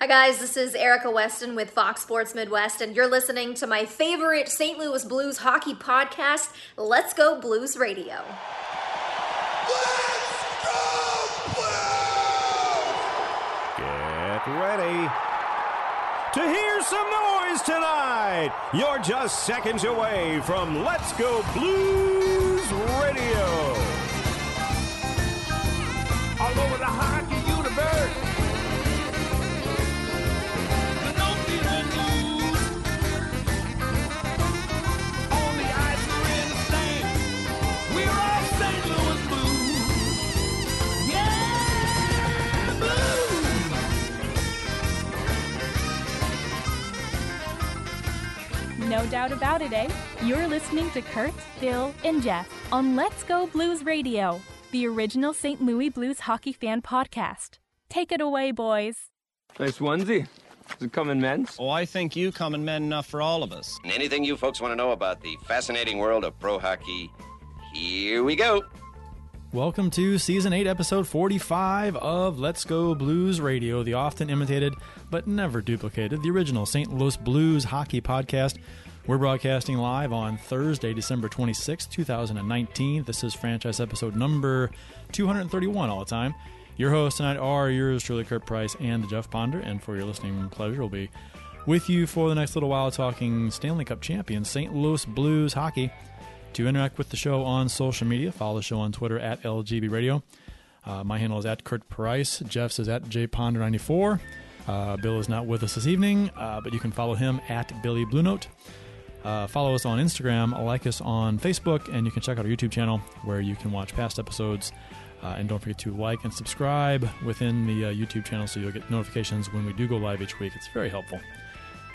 Hi, guys, this is Erica Weston with Fox Sports Midwest, and you're listening to my favorite St. Louis Blues hockey podcast, Let's Go Blues Radio. Let's go Blues! Get ready to hear some noise tonight. You're just seconds away from Let's Go Blues No doubt about it, eh? You're listening to Kurt, Bill, and Jeff on Let's Go Blues Radio, the original St. Louis Blues hockey fan podcast. Take it away, boys. Nice onesie. Is it coming men's? Oh, I think you come in men enough for all of us. And anything you folks want to know about the fascinating world of pro hockey, here we go. Welcome to Season 8, Episode 45 of Let's Go Blues Radio, the often imitated but never duplicated, the original St. Louis Blues hockey podcast. We're broadcasting live on Thursday, December 26, 2019. This is franchise episode number 231 all the time. Your hosts tonight are yours truly, Kurt Price and Jeff Ponder, and for your listening pleasure, we'll be with you for the next little while talking Stanley Cup champion St. Louis Blues hockey. To interact with the show on social media, follow the show on Twitter at LGB Radio. Uh, my handle is at Kurt Price. Jeff's is at jponder94. Uh, Bill is not with us this evening, uh, but you can follow him at Billy Blue Note. Uh, follow us on Instagram, like us on Facebook, and you can check out our YouTube channel where you can watch past episodes. Uh, and don't forget to like and subscribe within the uh, YouTube channel so you'll get notifications when we do go live each week. It's very helpful.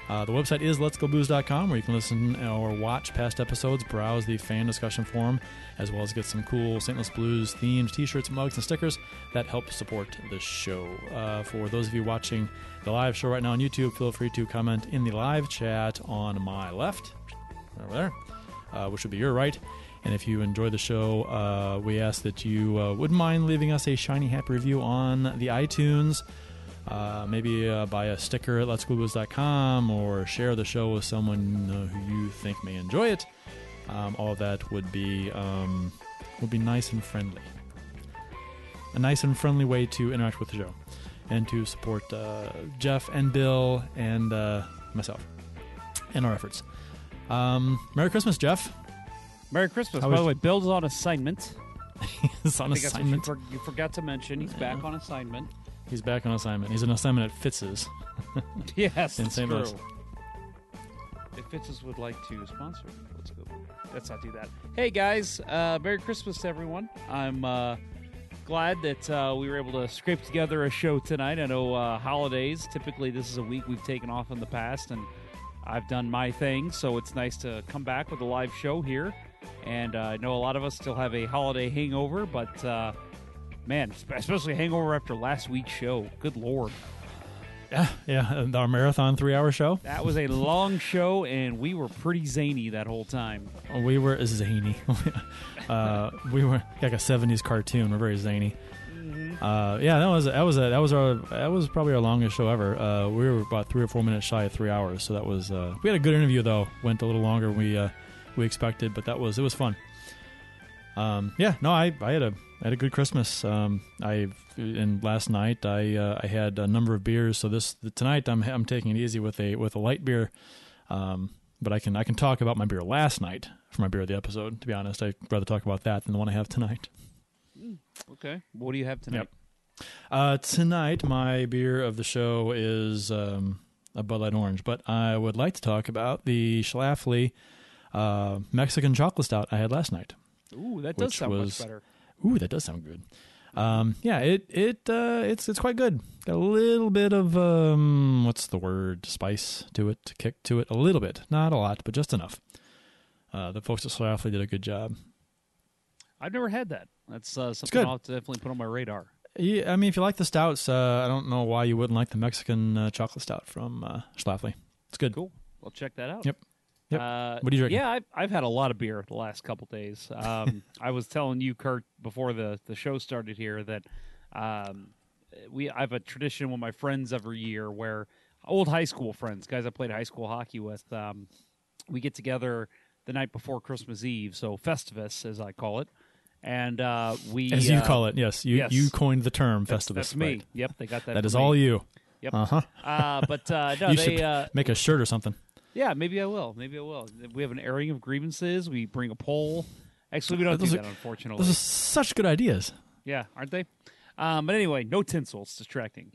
Uh, the website is letsgoblues.com where you can listen or watch past episodes, browse the fan discussion forum, as well as get some cool St. Louis Blues themed t shirts, mugs, and stickers that help support the show. Uh, for those of you watching the live show right now on YouTube, feel free to comment in the live chat on my left, over there, uh, which would be your right. And if you enjoy the show, uh, we ask that you uh, wouldn't mind leaving us a shiny happy review on the iTunes. Uh, maybe uh, buy a sticker at letsgoblues.com or share the show with someone uh, who you think may enjoy it. Um, all of that would be um, would be nice and friendly. A nice and friendly way to interact with the show and to support uh, Jeff and Bill and uh, myself and our efforts. Um, Merry Christmas, Jeff. Merry Christmas. How By the way, Bill's on assignment. He's on I think you, assignment. for- you forgot to mention. He's back on assignment. He's back on assignment. He's on assignment at Fitz's. Yes, In St. Louis. If Fitz's would like to sponsor, let's go. Let's not do that. Hey guys, uh, Merry Christmas to everyone. I'm uh, glad that uh, we were able to scrape together a show tonight. I know uh, holidays. Typically, this is a week we've taken off in the past, and I've done my thing. So it's nice to come back with a live show here. And uh, I know a lot of us still have a holiday hangover, but uh, man, especially hangover after last week's show. Good lord. Yeah, yeah. Our marathon three-hour show. That was a long show, and we were pretty zany that whole time. We were zany. uh, we were like a '70s cartoon. We're very zany. Uh, yeah, that was that was a, that was our that was probably our longest show ever. Uh, we were about three or four minutes shy of three hours, so that was uh, we had a good interview though. Went a little longer than we uh, we expected, but that was it was fun. Um, yeah, no, I, I had a I had a good Christmas. Um, I and last night I uh, I had a number of beers. So this tonight I'm I'm taking it easy with a with a light beer. Um, but I can I can talk about my beer last night for my beer of the episode. To be honest, I'd rather talk about that than the one I have tonight. Okay. What do you have tonight? Uh, tonight, my beer of the show is um, a Bud Light Orange, but I would like to talk about the Schlafly uh, Mexican chocolate stout I had last night. Ooh, that does sound was- much better. Ooh, that does sound good. Um, yeah, it it uh, it's it's quite good. Got a little bit of um, what's the word? Spice to it, kick to it, a little bit, not a lot, but just enough. Uh, the folks at Schlafly did a good job. I've never had that. That's uh, something. I'll definitely put on my radar. Yeah, I mean, if you like the stouts, uh, I don't know why you wouldn't like the Mexican uh, chocolate stout from uh, Schlafly. It's good. Cool. We'll check that out. Yep. Yep. Uh, What do you reckon? Yeah, I've, I've had a lot of beer the last couple days. Um, I was telling you, Kurt, before the, the show started here that um, we I have a tradition with my friends every year where old high school friends, guys I played high school hockey with, um, we get together the night before Christmas Eve, so Festivus as I call it, and uh, we As you uh, call it, yes. You yes. you coined the term That's, Festivus. that's me. right. Yep, they got that. That is me. all you. Yep. Uh huh. Uh, but uh, no, you they. uh, make a shirt or something. Yeah, maybe I will. Maybe I will. We have an airing of grievances. We bring a poll. Actually, we don't Those do are- that, unfortunately. Those are such good ideas. Yeah, aren't they? Um, but anyway, no tinsel. It's distracting.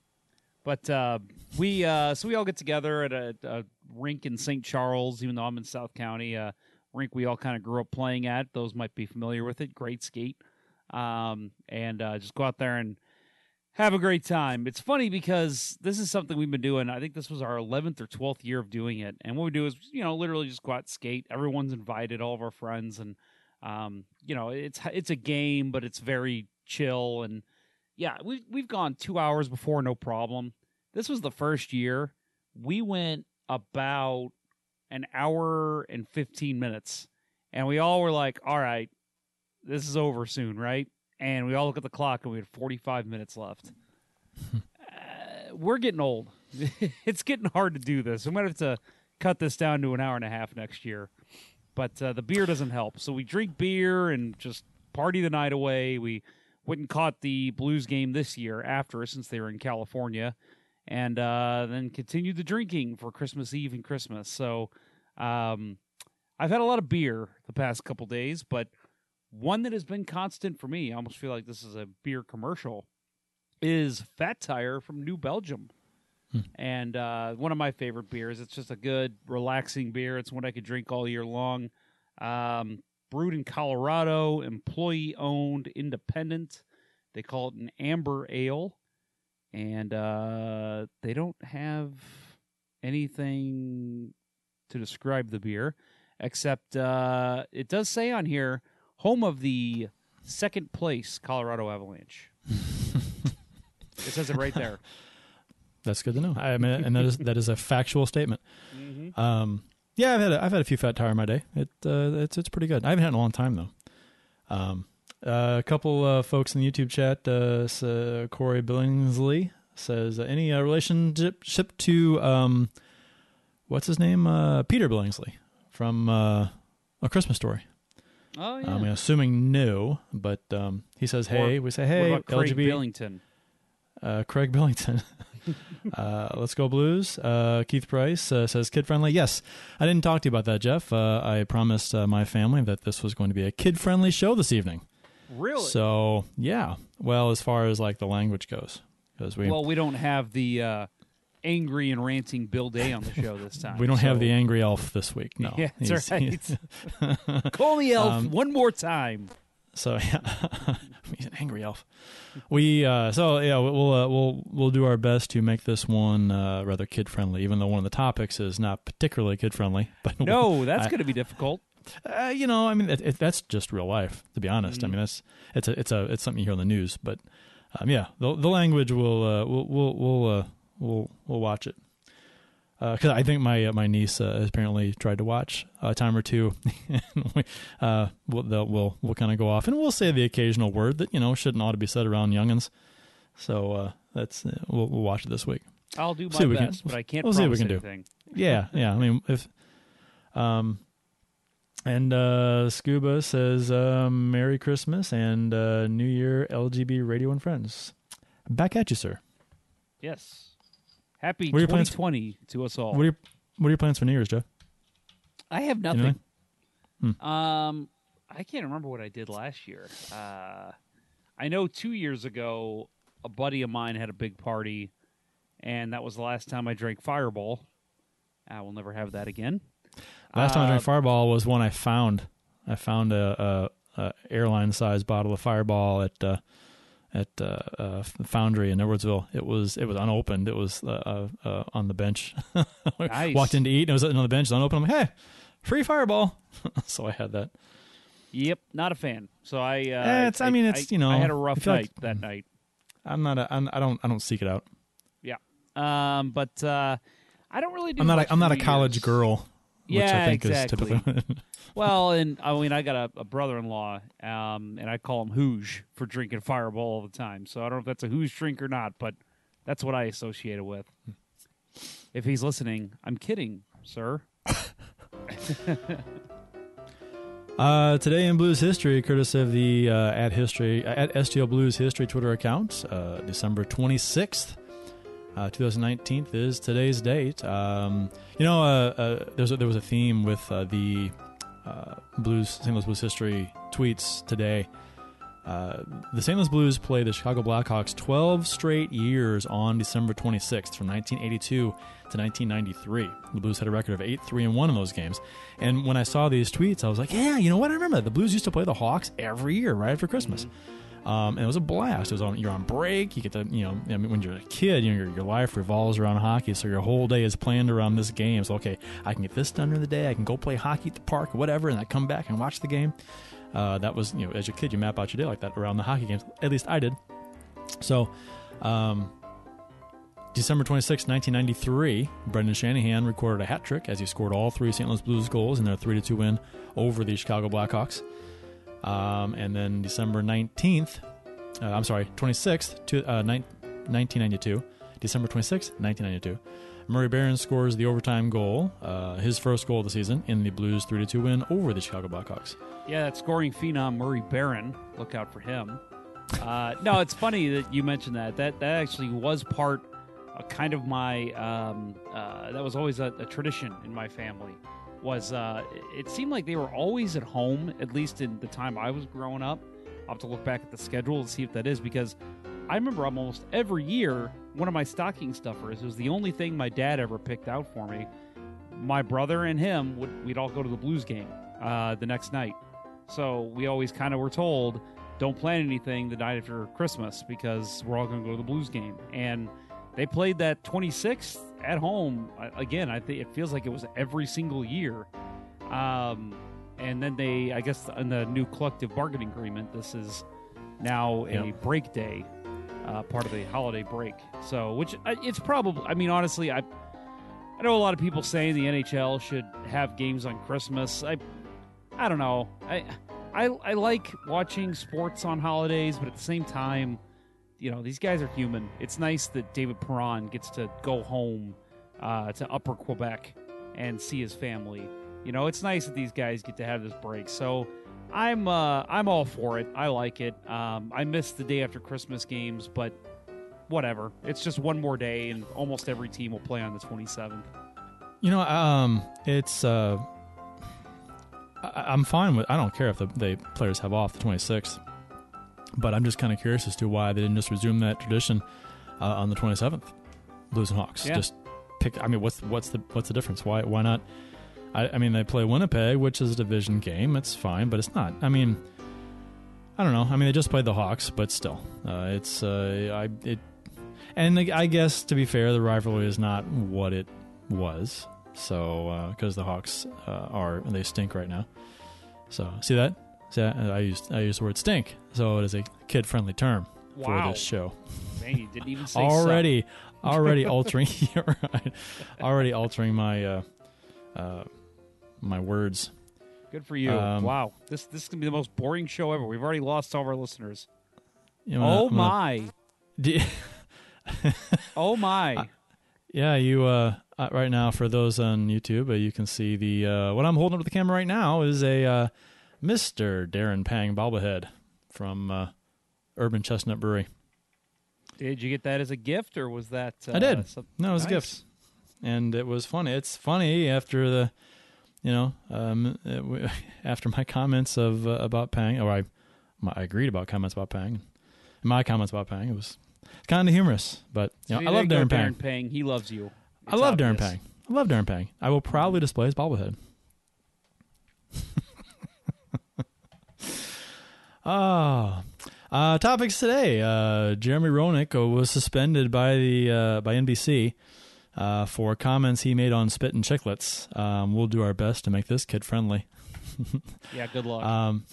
But uh, we uh, so we all get together at a, a rink in St. Charles, even though I'm in South County. Uh, rink we all kind of grew up playing at. Those might be familiar with it. Great skate, um, and uh, just go out there and have a great time. It's funny because this is something we've been doing. I think this was our 11th or 12th year of doing it. And what we do is, you know, literally just go out skate. Everyone's invited, all of our friends, and um, you know, it's it's a game, but it's very chill. And yeah, we've we've gone two hours before, no problem. This was the first year we went about an hour and 15 minutes, and we all were like, "All right, this is over soon, right?" And we all look at the clock, and we had 45 minutes left. uh, we're getting old. it's getting hard to do this. We might have to cut this down to an hour and a half next year but uh, the beer doesn't help. So we drink beer and just party the night away. We went and caught the Blues game this year after, since they were in California, and uh, then continued the drinking for Christmas Eve and Christmas. So um, I've had a lot of beer the past couple days, but one that has been constant for me, I almost feel like this is a beer commercial, is Fat Tire from New Belgium and uh, one of my favorite beers. It's just a good, relaxing beer. It's one I could drink all year long. Um, brewed in Colorado, employee owned, independent. They call it an amber ale, and uh, they don't have anything to describe the beer except uh, it does say on here home of the second place Colorado Avalanche. it says it right there. That's good to know. I mean, and that is that is a factual statement. Mm-hmm. Um, yeah, I've had a, I've had a few fat tire in my day. It uh, it's it's pretty good. I haven't had it in a long time though. Um, uh, a couple uh, folks in the YouTube chat, uh, uh, Corey Billingsley says uh, any uh, relationship to um, what's his name, uh, Peter Billingsley from uh, A Christmas Story. Oh yeah. I'm assuming no, but um, he says hey. Or we say what hey. about Craig Billington? uh, Craig Billington. uh, let's go Blues. Uh, Keith Price uh, says kid friendly. Yes, I didn't talk to you about that, Jeff. Uh, I promised uh, my family that this was going to be a kid friendly show this evening. Really? So yeah. Well, as far as like the language goes, because we well, we don't have the uh, angry and ranting Bill Day on the show this time. we don't have the angry elf this week. No. Yeah, that's He's- right. Call me elf Um, one more time. So yeah, he's an angry elf. We uh, so yeah we'll uh, we'll we'll do our best to make this one uh, rather kid friendly, even though one of the topics is not particularly kid friendly. But No, that's going to be difficult. Uh, you know, I mean, it, it, that's just real life. To be honest, I Mhm. mean, that's it's a it's a it's something you hear on the news. But um, yeah, the the language will uh, we'll we'll we'll uh, we'll we'll watch it because I think my uh, my niece uh, has apparently tried to watch a time or two. and we, uh, we'll we'll we'll kind of go off and we'll say the occasional word that you know shouldn't ought to be said around youngins. So uh, that's uh, we'll we'll watch it this week. I'll do my we can- best, but I can't we'll see what we can do. Yeah, yeah. I mean, if um, and uh, Scuba says uh, Merry Christmas and uh, New Year, LGB Radio and Friends. Back at you, sir. Yes. Happy What are your plans- 2020 to us all. What are your What are your plans for New Year's, Joe? I have You know nothing. Um, I can't remember what I did last year. Uh, I know two years ago, a buddy of mine had a big party, and that was the last time I drank Fireball. I will never have that again. Last time I Uh, drank Fireball was one I found. I found a, a, a airline size bottle of Fireball at uh, at uh, uh, Foundry in Edwardsville. It was it was unopened. It was uh, uh, uh, on the bench. Nice. Walked in to eat, and it was on the bench. Unopened. I'm like, hey, free Fireball. so I had that. Yep, not a fan. So I. Uh, Eh, it's- I mean, it's, you know, I had a rough night like- that night. I'm not. A, I'm, I don't. I don't seek it out. Yeah. Um, but uh, I don't really do. I'm not. A, I'm not a college girl. Which I Yeah, think exactly. Well, and I mean, I got a, a brother-in-law, um, and I call him Hooge for drinking Fireball all the time. So I don't know if that's a Hooge drink or not, but that's what I associate it with. If he's listening, I'm kidding, sir. Uh, today in Blues history, courtesy of the uh, at history at STL Blues history Twitter account, uh, December twenty sixth, uh, two thousand nineteen is today's date. Um, you know, uh, uh, a, there was a theme with uh, the uh, Blues St. Louis Blues history tweets today. The St. Louis Blues played the Chicago Blackhawks 12 straight years on December 26th, from 1982 to 1993. The Blues had a record of 8 3 and 1 in those games. And when I saw these tweets, I was like, yeah, you know what? I remember the Blues used to play the Hawks every year right after Christmas. Um, and it was a blast. It was on. You're on break. You get to, you know, I mean, when you're a kid, you know, your, your life revolves around hockey. So your whole day is planned around this game. So okay, I can get this done during the day. I can go play hockey at the park or whatever, and I come back and watch the game. Uh, that was, you know, as a kid, you map out your day like that around the hockey games. At least I did. So, um, December 26, 1993, Brendan Shanahan recorded a hat trick as he scored all three St. Louis Blues goals in their 3 2 win over the Chicago Blackhawks. Um, and then December 19th, uh, I'm sorry, 26th, to, uh, nine- 1992, December 26th, 1992, Murray Baron scores the overtime goal, uh, his first goal of the season in the Blues 3 2 win over the Chicago Blackhawks. Yeah, that scoring phenom Murray Baron. Look out for him. Uh, no, it's funny that you mentioned that. That that actually was part, uh, kind of my. Um, uh, that was always a, a tradition in my family. Was uh, it seemed like they were always at home, at least in the time I was growing up. I'll have to look back at the schedule and see if that is because I remember almost every year one of my stocking stuffers was the only thing my dad ever picked out for me. My brother and him would we'd all go to the Blues game uh, the next night. So we always kind of were told, don't plan anything the night after Christmas because we're all going to go to the Blues game. And they played that 26th at home again. I think it feels like it was every single year. Um, and then they, I guess, in the new collective bargaining agreement, this is now a Yep. break day, uh, part of the holiday break. So, which uh, it's probably, I mean, honestly, I, I know a lot of people saying the NHL should have games on Christmas. I, I don't know. I, I, I like watching sports on holidays, but at the same time, you know, these guys are human. It's nice that David Perron gets to go home uh, to Upper Quebec and see his family. You know, it's nice that these guys get to have this break. So I'm uh, I'm all for it. I like it. Um, I miss the day after Christmas games, but whatever. It's just one more day, and almost every team will play on the 27th. You know, um, it's uh, I, I'm fine with. I don't care if the, the players have off the 26th, but I'm just kind of curious as to why they didn't just resume that tradition uh, on the 27th. Blues and Hawks. Yeah. Just pick. I mean, what's what's the what's the difference? Why why not? I, I mean, they play Winnipeg, which is a division game. It's fine, but it's not. I mean, I don't know. I mean, they just played the Hawks, but still, uh, it's uh, I it. And I guess to be fair, the rivalry is not what it was. So because the Hawks uh, are they stink right now. So see that? That? I used I used the word stink. So it is a kid friendly term for this show. Man, you didn't even say already already altering right. already altering my uh, uh, my words. Good for you. Um, wow, this this is gonna be the most boring show ever. We've already lost all of our listeners. You know, oh gonna- my! Do- Oh my! Yeah, you uh, uh, right now for those on YouTube, uh, you can see the uh, what I'm holding up to the camera right now is a uh, Mr. Darren Pang bobblehead from uh, Urban Chestnut Brewery. Did you get that as a gift, or was that? Uh, I did. No, it was a gift, and it was funny. It's funny after the, you know, um, it after my comments of uh, about Pang, or I, my, I agreed about comments about Pang. My comments about Pang, it was kind of humorous, but you know, I love Darren Pang. Darren Pang. He loves you. I It's love Darren. Pang. I love Darren Pang. I will proudly display his bobblehead. Ah, uh, topics today. Uh, Jeremy Roenick was suspended by the uh, by NBC uh, for comments he made on Spittin' Chicklets. Um, we'll do our best to make this kid friendly. Yeah, good luck. Um,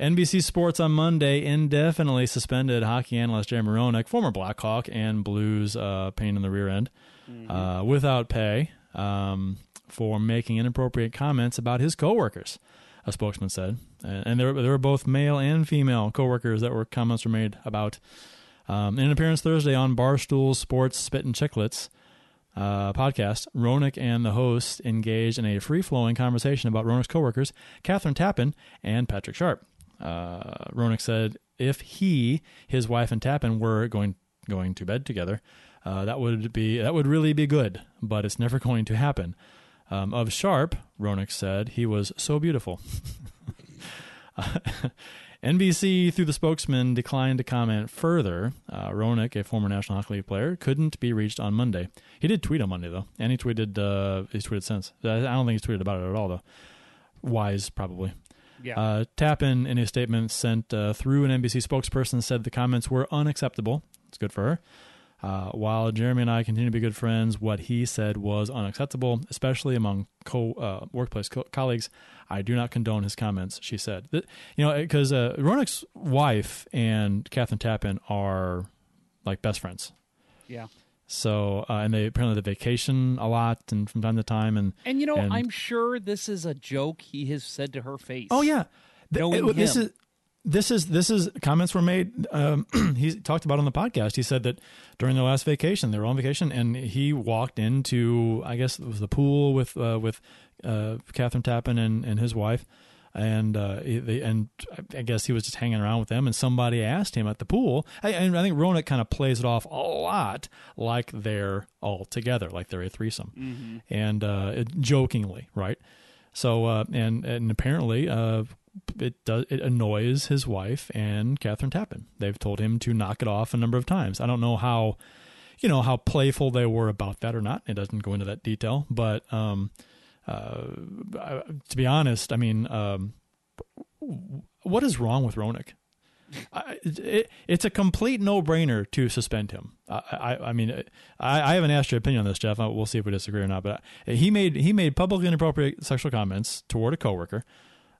NBC Sports on Monday indefinitely suspended hockey analyst Jeremy Roenick, former Blackhawk and Blues uh, pain in the rear end, uh, without pay. um, for making inappropriate comments about his coworkers. A spokesman said, and, there, there were both male and female coworkers that were comments were made about. Um, in an appearance Thursday on Barstool Sports Spittin' Chicklets uh, podcast, Roenick and the host engaged in a free flowing conversation about Roenick's coworkers, Kathryn Tappen and Patrick Sharp. Uh, Roenick said if he, his wife, and Tappen were going going to bed together, uh, that would be that would really be good, but it's never going to happen. Um, of Sharp, Roenick said he was so beautiful. NBC, through the spokesman, declined to comment further. Uh, Roenick, a former National Hockey League player, couldn't be reached on Monday. He did tweet on Monday though, and he tweeted. Uh, he's tweeted since. I don't think he's tweeted about it at all though. Wise, probably. Yeah. Uh, Tappen, in his statement sent uh, through an NBC spokesperson, said the comments were unacceptable. It's good for her. Uh, while Jeremy and I continue to be good friends, what he said was unacceptable, especially among co uh, workplace co- colleagues. I do not condone his comments. She said, that, you know, because uh, Roenick's wife and Kathryn Tappen are like best friends. yeah. So, uh, and they apparently they vacation a lot and from time to time, and And you know, and- I'm sure this is a joke he has said to her face. Oh yeah, Knowing it- this is this is this is comments were made. Um, he talked about on the podcast. He said that during their last vacation, they were on vacation, and he walked into I guess it was the pool with uh, with uh, Kathryn Tappen and, and his wife. And uh, he- they, and I guess he was just hanging around with them, and somebody asked him at the pool. I, and I think Roenick kind of plays it off a lot like they're all together, like they're a threesome, and uh, it- jokingly, right? So uh, and and apparently uh, it does it annoys his wife and Kathryn Tappen. They've told him to knock it off a number of times. I don't know how you know how playful they were about that or not. It doesn't go into that detail, but um, uh, to be honest, I mean, um, what is wrong with Roenick? I, it, it's a complete no-brainer to suspend him. I, I, I mean, I, I haven't asked your opinion on this, Jeff. We'll see if we disagree or not. But he made he made publicly inappropriate sexual comments toward a coworker.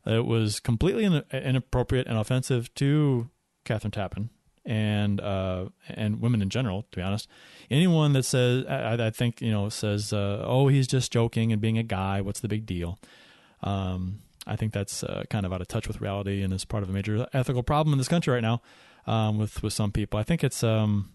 It was completely in, inappropriate and offensive to Kathryn Tappen and uh, and women in general. To be honest, anyone that says I, I think you know says uh, oh he's just joking and being a guy, what's the big deal? Um, I think that's uh, kind of out of touch with reality and is part of a major ethical problem in this country right now um, with with some people. I think it's. Um,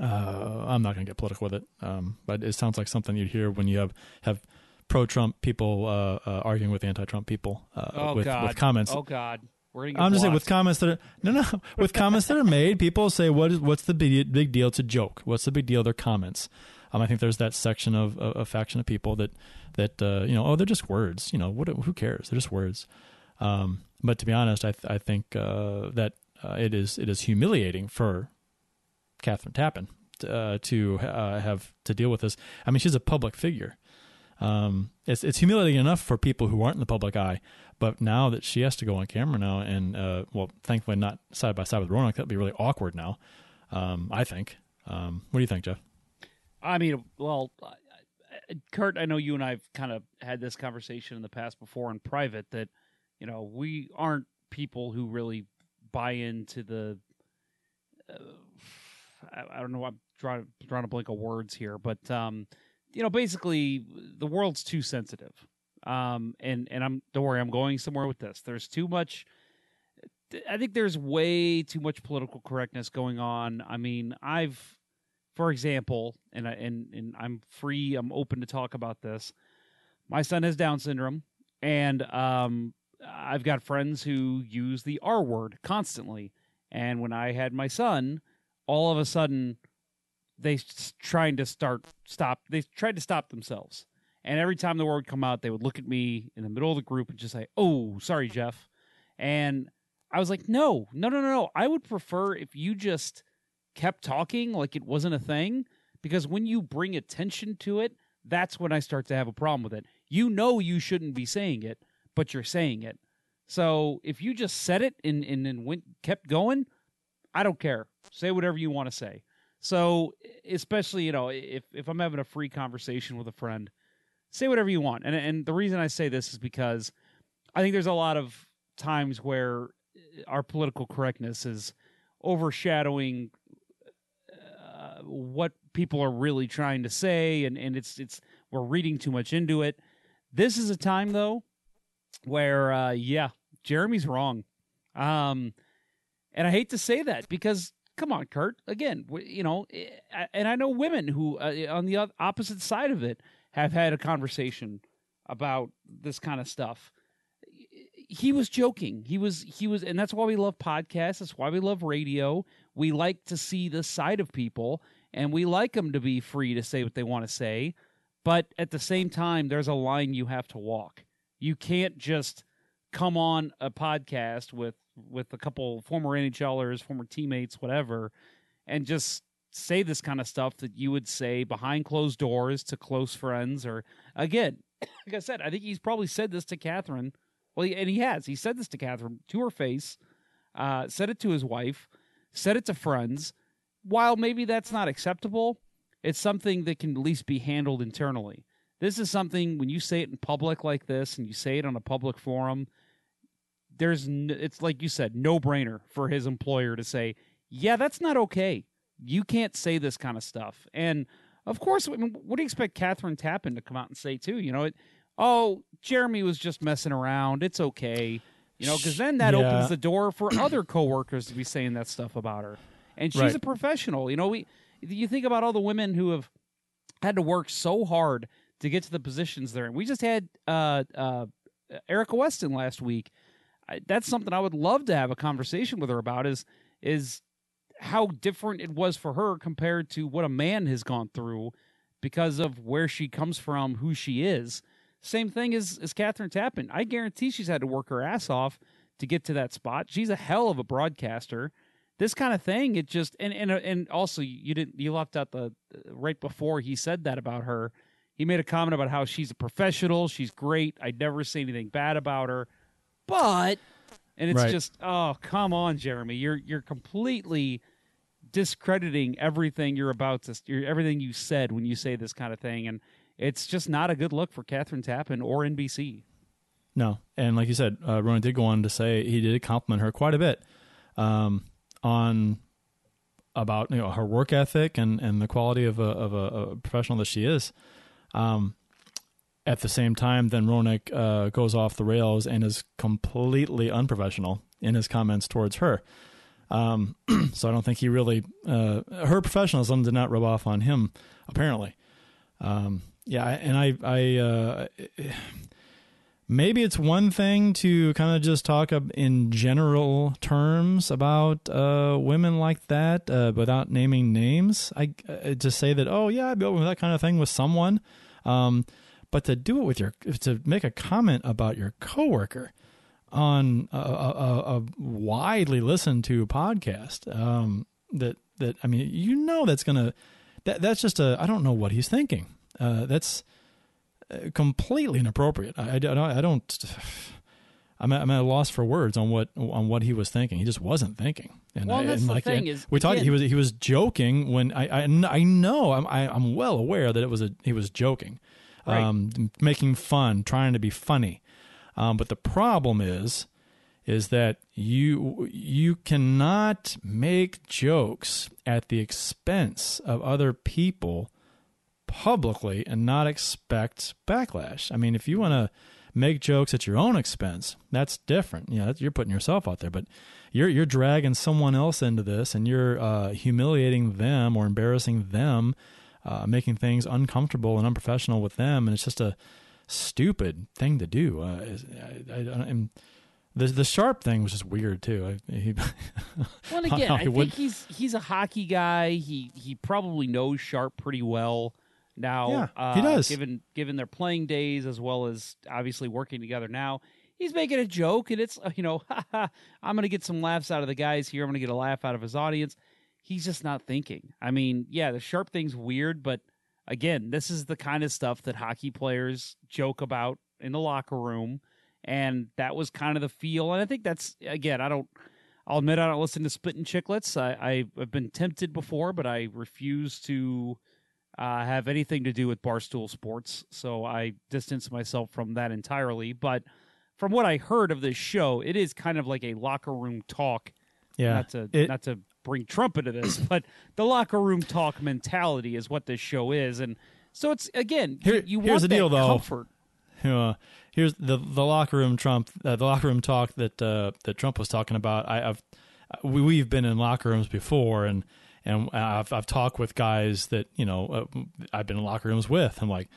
uh, I'm not going to get political with it, um, but it sounds like something you'd hear when you have have pro-Trump people uh, uh, arguing with anti-Trump people uh, Oh with, God. with comments. Oh God. We're gonna get I'm just saying with comments that are no no with comments that are made, people say what is what's the big, big deal to joke? What's the big deal? Their comments. Um, I think there's that section of a, a faction of people that that uh, you know oh they're just words. You know what? Who cares? They're just words. Um, but to be honest, I th- I think uh, that uh, it is it is humiliating for Kathryn Tappen uh, to uh, have to deal with this. I mean, she's a public figure. Um, it's it's humiliating enough for people who aren't in the public eye, but now that she has to go on camera now, and uh, well, thankfully not side by side with Roenick, that'd be really awkward now. Um, I think. Um, what do you think, Jeff? I mean, well, Kurt, I know you and I've kind of had this conversation in the past before in private that, you know, we aren't people who really buy into the. Uh, I, I don't know. I'm drawing drawing a blank of words here, but um, you know, basically, the world's too sensitive. Um, and and I'm don't worry, I'm going somewhere with this. There's too much. I think there's way too much political correctness going on. I mean, I've for example, and I, and and I'm free, I'm open to talk about this. My son has Down syndrome, and um, I've got friends who use the R word constantly. And when I had my son, all of a sudden, they trying to start stop. They tried to stop themselves, and every time the word would come out, they would look at me in the middle of the group and just say, "Oh, sorry, Jeff," and I was like, "No, no, no, no, no. I would prefer if you just." kept talking like it wasn't a thing because when you bring attention to it that's when i start to have a problem with it you know you shouldn't be saying it but you're saying it so if you just said it and and, and went kept going i don't care say whatever you want to say so especially you know if if i'm having a free conversation with a friend say whatever you want and and the reason i say this is because i think there's a lot of times where our political correctness is overshadowing uh, what people are really trying to say, and and it's it's we're reading too much into it. This is a time though where uh, yeah, Jeremy's wrong. Um, and I hate to say that because come on, Kurt. Again, you know, eh, and I know women who uh, on the opposite side of it have had a conversation about this kind of stuff. He was joking. He was he was, and that's why we love podcasts. That's why we love radio. We like to see the side of people, and we like them to be free to say what they want to say. But at the same time, there's a line you have to walk. You can't just come on a podcast with with a couple former NHLers, former teammates, whatever, and just say this kind of stuff that you would say behind closed doors to close friends. Or again, like I said, I think he's probably said this to Kathryn. Well, and he has. He said this to Kathryn to her face. Uh, said it to his wife. Said it to friends. While maybe that's not acceptable, it's something that can at least be handled internally. This is something when you say it in public like this, and you say it on a public forum there's n- it's like you said no brainer for his employer to say yeah that's not okay. You can't say this kind of stuff. And of course I mean, what do you expect kathryn tappen to come out and say too? You know it, oh jeremy was just messing around. It's okay. You know because then that Yeah. opens the door for other coworkers to be saying that stuff about her. And she's Right. a professional. You know we you think about all the women who have had to work so hard to get to the positions they're in. We just had uh uh erica weston last week I, that's something I would love to have a conversation with her about is is how different it was for her compared to what a man has gone through because of where she comes from, who she is. Same thing as as Kathryn Tappen. I guarantee she's had to work her ass off to get to that spot. She's a hell of a broadcaster. This kind of thing, it just and and uh, and also you didn't you left out the uh, right before he said that about her. He made a comment about how she's a professional, she's great. I'd never say anything bad about her but and it's Right. just oh come on jeremy you're you're completely discrediting everything you're about to you're, everything you said when you say this kind of thing and it's just not a good look for kathryn tappen or nbc No, and like you said, uh, Ronan did go on to say he did compliment her quite a bit um, on about you know her work ethic and, and the quality of a of a, a professional that she is. Um, at the same time, then Roenick uh, goes off the rails and is completely unprofessional in his comments towards her. Um, so I don't think he really uh, her professionalism did not rub off on him. Apparently, um, yeah, and I I. Uh, maybe it's one thing to kind of just talk in general terms about uh, women like that uh, without naming names. I uh, to say that oh yeah, I'd be open with that kind of thing with someone, um, but to do it with your to make a comment about your coworker on a, a, a, widely listened to podcast um, that that I mean you know that's gonna that that's just a I don't know what he's thinking. Uh, that's uh, completely inappropriate. I, I, don't- I don't. I'm at, I'm at a loss for words on what on what he was thinking. He just wasn't thinking. And Well, I, that's and the like, thing is, we talked. He was he was joking when I I, I know I'm I, I'm well aware that it was a he was joking, Right. um, making fun, trying to be funny. Um, but the problem is, is that you you cannot make jokes at the expense of other people publicly and not expect backlash. I mean, if you want to make jokes at your own expense, that's different. You know, you're putting yourself out there, but you're you're dragging someone else into this, and you're uh, humiliating them or embarrassing them, uh, making things uncomfortable and unprofessional with them, and it's just a stupid thing to do. Uh, I, I, I, and the the sharp thing was just weird too. I, he, well and I don't again i think would- he's he's a hockey guy he he probably knows sharp pretty well now Yeah, uh, he does. given given their playing days as well as obviously working together now he's making a joke and it's uh, you know i'm gonna get some laughs out of the guys here i'm gonna get a laugh out of his audience he's just not thinking i mean yeah the sharp thing's weird but again this is the kind of stuff that hockey players joke about in the locker room and that was kind of the feel and i think that's again i don't I'll admit I don't listen to Spittin' Chicklets. I, I've been tempted before, but I refuse to uh, have anything to do with Barstool Sports. So I distance myself from that entirely. But from what I heard of this show, it is kind of like a locker room talk. yeah, Not to it- not to bring Trump into this, but the locker room talk mentality is what this show is, and so it's again Here- you, you here's want the that deal, though. comfort. Uh, here's the the locker room Trump uh, the locker room talk that uh, that Trump was talking about. I, I've we, we've been in locker rooms before, and and I've I've talked with guys that you know uh, I've been in locker rooms with. I'm like.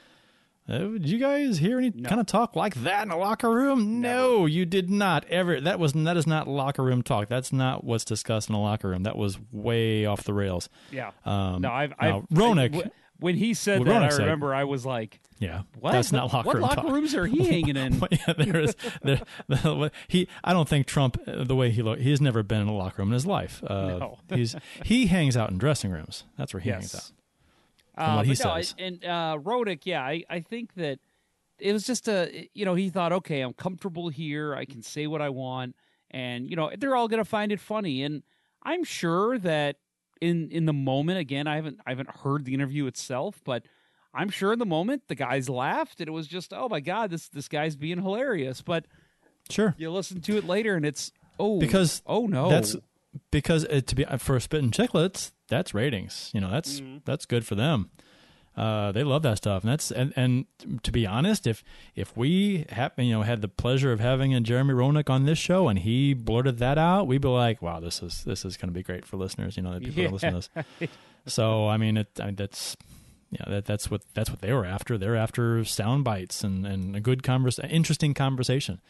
Uh, did you guys hear any kind of talk like that in a locker room? No, you did not ever. That was that is not locker room talk. That's not what's discussed in a locker room. That was way off the rails. Yeah. Um, no, I've, I've Roenick- I- when he said what that, Roenick I said- remember I was like, Yeah, "What? that's not What- locker what room locker talk. rooms are he hanging in?" yeah, there is. There, the, he. I don't think Trump, uh, the way he look, he's never been in a locker room in his life. Uh, No. he's he hangs out in dressing rooms. That's where he hangs out. Uh, what he but no, says. And uh, Roenick, yeah, I, I think that it was just a, you know, he thought, okay, I'm comfortable here. I can say what I want. And, you know, they're all going to find it funny. And I'm sure that in in the moment, again, I haven't I haven't heard the interview itself, but I'm sure in the moment the guys laughed and it was just, oh my God, this this guy's being hilarious. But Sure, you listen to it later and it's, oh, because oh no. that's because uh, to be for Spittin' Chicklets, that's ratings. You know, that's Mm-hmm. that's good for them. Uh, they love that stuff, and that's and, and to be honest, if if we have you know had the pleasure of having a Jeremy Roenick on this show and he blurted that out, we'd be like, wow, this is this is going to be great for listeners. You know, that people Yeah. are listening to this. So I mean, it I mean, that's yeah, that that's what that's what they were after. They're after sound bites and and a good convers, interesting conversation,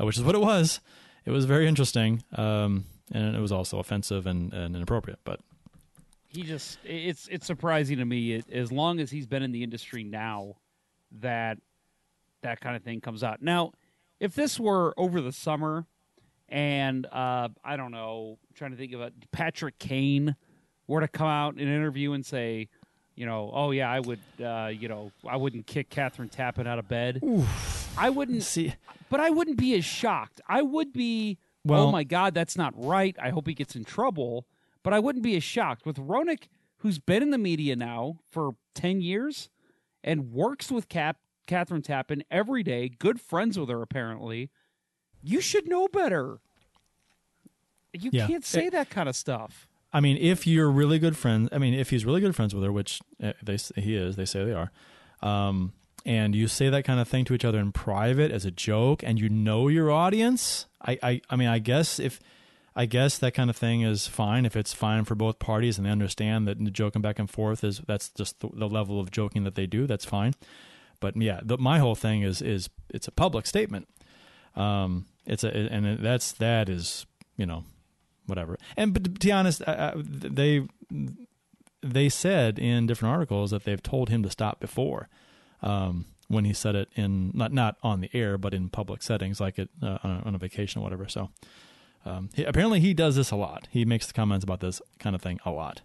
uh, which is what it was. It was very interesting, um, and it was also offensive and, and inappropriate. But he just it's it's surprising to me it, as long as he's been in the industry now that that kind of thing comes out now if this were over the summer and uh i don't know I'm trying to think of it patrick kane were to come out in an interview and say you know oh yeah i would uh you know i wouldn't kick kathryn tappen out of bed i wouldn't see, but I wouldn't be as shocked. I would be, Well- oh my God, that's not right. I hope he gets in trouble. But I wouldn't be as shocked. With Roenick, who's been in the media now for 10 years and works with Cap, Kathryn Tappen every day, good friends with her apparently, you should know better. You Yeah. can't say that kind of stuff. I mean, if you're really good friends, I mean, if he's really good friends with her, which uh, they he is, they say they are, um, and you say that kind of thing to each other in private as a joke, and you know your audience, I, I, I mean, I guess if, I guess that kind of thing is fine if it's fine for both parties and they understand that joking back and forth is that's just the, the level of joking that they do. That's fine. But yeah, the, my whole thing is is it's a public statement. Um, it's a and that's that is you know whatever. And but to be honest, I, I, they they said in different articles that they've told him to stop before um, when he said it in not not on the air but in public settings like it uh, on, a, on a vacation or whatever. So um, he, apparently he does this a lot. He makes the comments about this kind of thing a lot.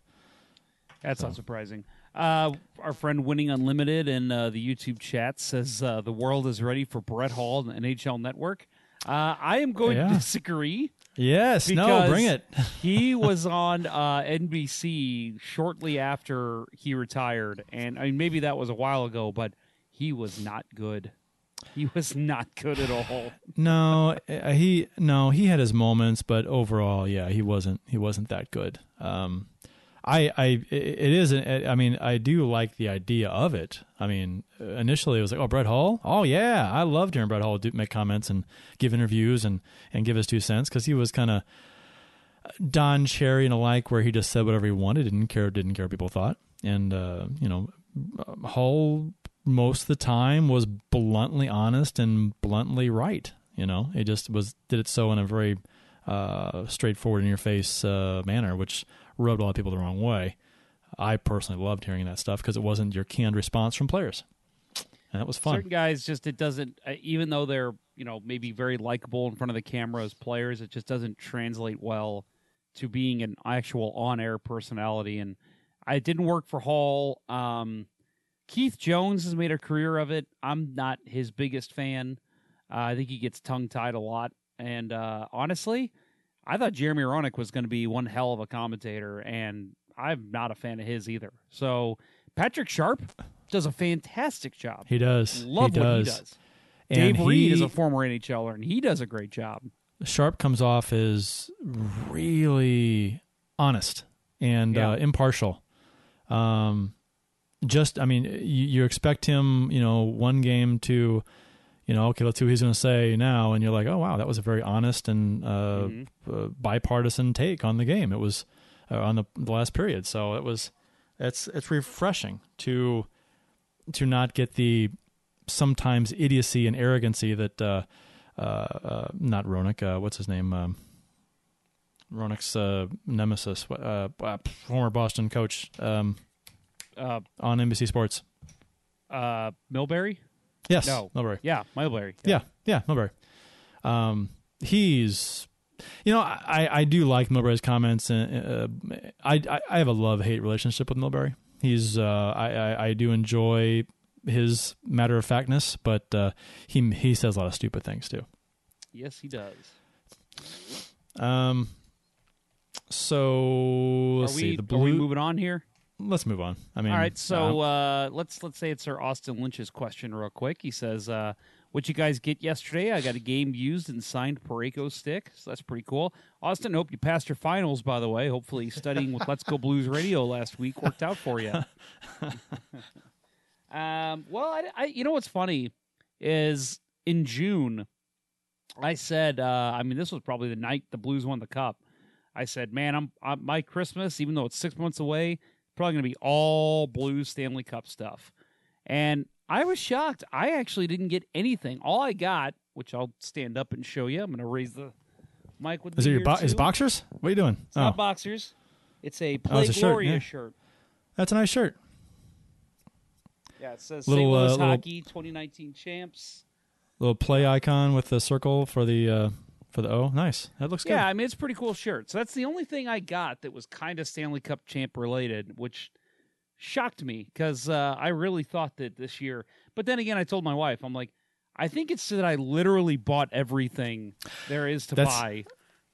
That's not surprising. Uh, our friend Winning Unlimited in uh, the YouTube chat says uh, the world is ready for Brett Hull and NHL Network. Uh, I am going Yeah. to disagree. Yes, no, bring it. he was on uh, NBC shortly after he retired, and I mean maybe that was a while ago, but he was not good. He was not good at all. No, uh, he no, he had his moments, but overall, yeah, he wasn't he wasn't that good. Um, I I it isn't. I mean I do like the idea of it. I mean initially it was like oh Brett Hull oh yeah I loved hearing Brett Hull do, make comments and give interviews and and give his two cents because he was kind of Don Cherry and alike where he just said whatever he wanted didn't care didn't care what people thought and uh, you know Hull most of the time was bluntly honest and bluntly right. You know, it just was did it so in a very uh, straightforward, in your face uh, manner, which rubbed a lot of people the wrong way. I personally loved hearing that stuff because it wasn't your canned response from players, and that was fun. Certain guys just it doesn't uh, even though they're you know maybe very likable in front of the camera as players, it just doesn't translate well to being an actual on-air personality. And I didn't work for Hull. Um, Keith Jones has made a career of it. I'm not his biggest fan. Uh, I think he gets tongue tied a lot. And uh, honestly, I thought Jeremy Roenick was going to be one hell of a commentator, and I'm not a fan of his either. So Patrick Sharp does a fantastic job. He does. Love he what does. he does. And Dave Reed is a former NHLer, and he does a great job. Sharp comes off as really honest and Yeah. uh, impartial. Um, just, I mean, you, you expect him, you know, one game to, you know, okay, let's see what he's going to say now, and you're like, oh wow, that was a very honest and uh, uh, bipartisan take on the game. It was uh, on the, the last period, so it was. It's it's refreshing to to not get the sometimes idiocy and arrogancy that uh, uh, uh, not Roenick, uh, what's his name? Um, Roenick's uh, nemesis, former Boston coach um, Uh, on NBC Sports. uh, Milbury? Yes, No. Milbury. Yeah, Milbury. Yeah, yeah, Milbury. Um, he's, you know, I, I do like Milbury's comments, and uh, I, I I have a love hate relationship with Milbury. He's, uh, I, I I do enjoy his matter of factness, but uh, he he says a lot of stupid things too. Yes, he does. Um, so let's we, see the are we blue. moving on here? Let's move on. I mean, All right, so uh, uh, let's let's say it's Sir Austin Lynch's question real quick. He says, uh, "What you guys get yesterday? I got a game used and signed Pareko stick, so that's pretty cool." Austin, hope you passed your finals. By the way, hopefully studying with Let's Go Blues Radio last week worked out for you. um, well, I, I, you know what's funny is in June, I said, uh, I mean, this was probably the night the Blues won the cup. I said, man, I'm, i my Christmas, even though it's six months away, probably going to be all Blues Stanley Cup stuff. And I was shocked. I actually didn't get anything. All I got, which I'll stand up and show you. I'm going to raise the mic with the. is it your bo- is boxers? What are you doing? It's not boxers. It's a Oh, Play it's a shirt, Gloria yeah. shirt. that's a nice shirt. Yeah, it says Little, St. Louis uh, little- Hockey 2019 champs. Little play icon with the circle for the uh, for the O. Nice. That looks good. Yeah, I mean it's a pretty cool shirt. So that's the only thing I got that was kind of Stanley Cup champ related, which shocked me because uh, I really thought that this year. But then again, I told my wife, I'm like, I think it's that I literally bought everything there is to That's- buy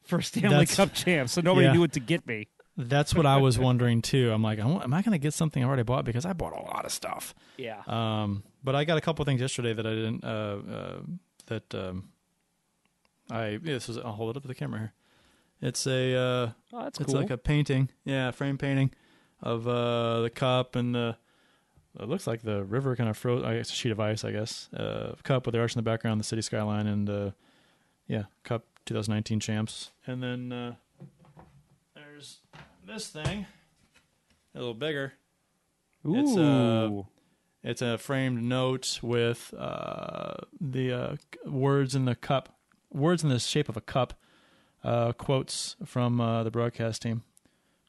for Stanley Cup champ, so nobody Yeah. knew what to get me. That's what I was wondering too. I'm like, am I going to get something I already bought because I bought a lot of stuff. Yeah. Um, but I got a couple things yesterday that I didn't. Uh, uh, that um, I this is. I'll hold it up to the camera here. It's a. Uh, Oh, that's it's cool. like a painting. Yeah, frame painting of uh, the cup and the. It looks like the river kind of froze. I guess a sheet of ice. I guess uh, cup with the arch in the background, the city skyline, and uh, yeah, cup 2019 champs. And then uh, there's this thing, a little bigger. Ooh. It's uh, it's a framed note with uh, the uh, words in the cup, words in the shape of a cup, uh, quotes from uh, the broadcast team.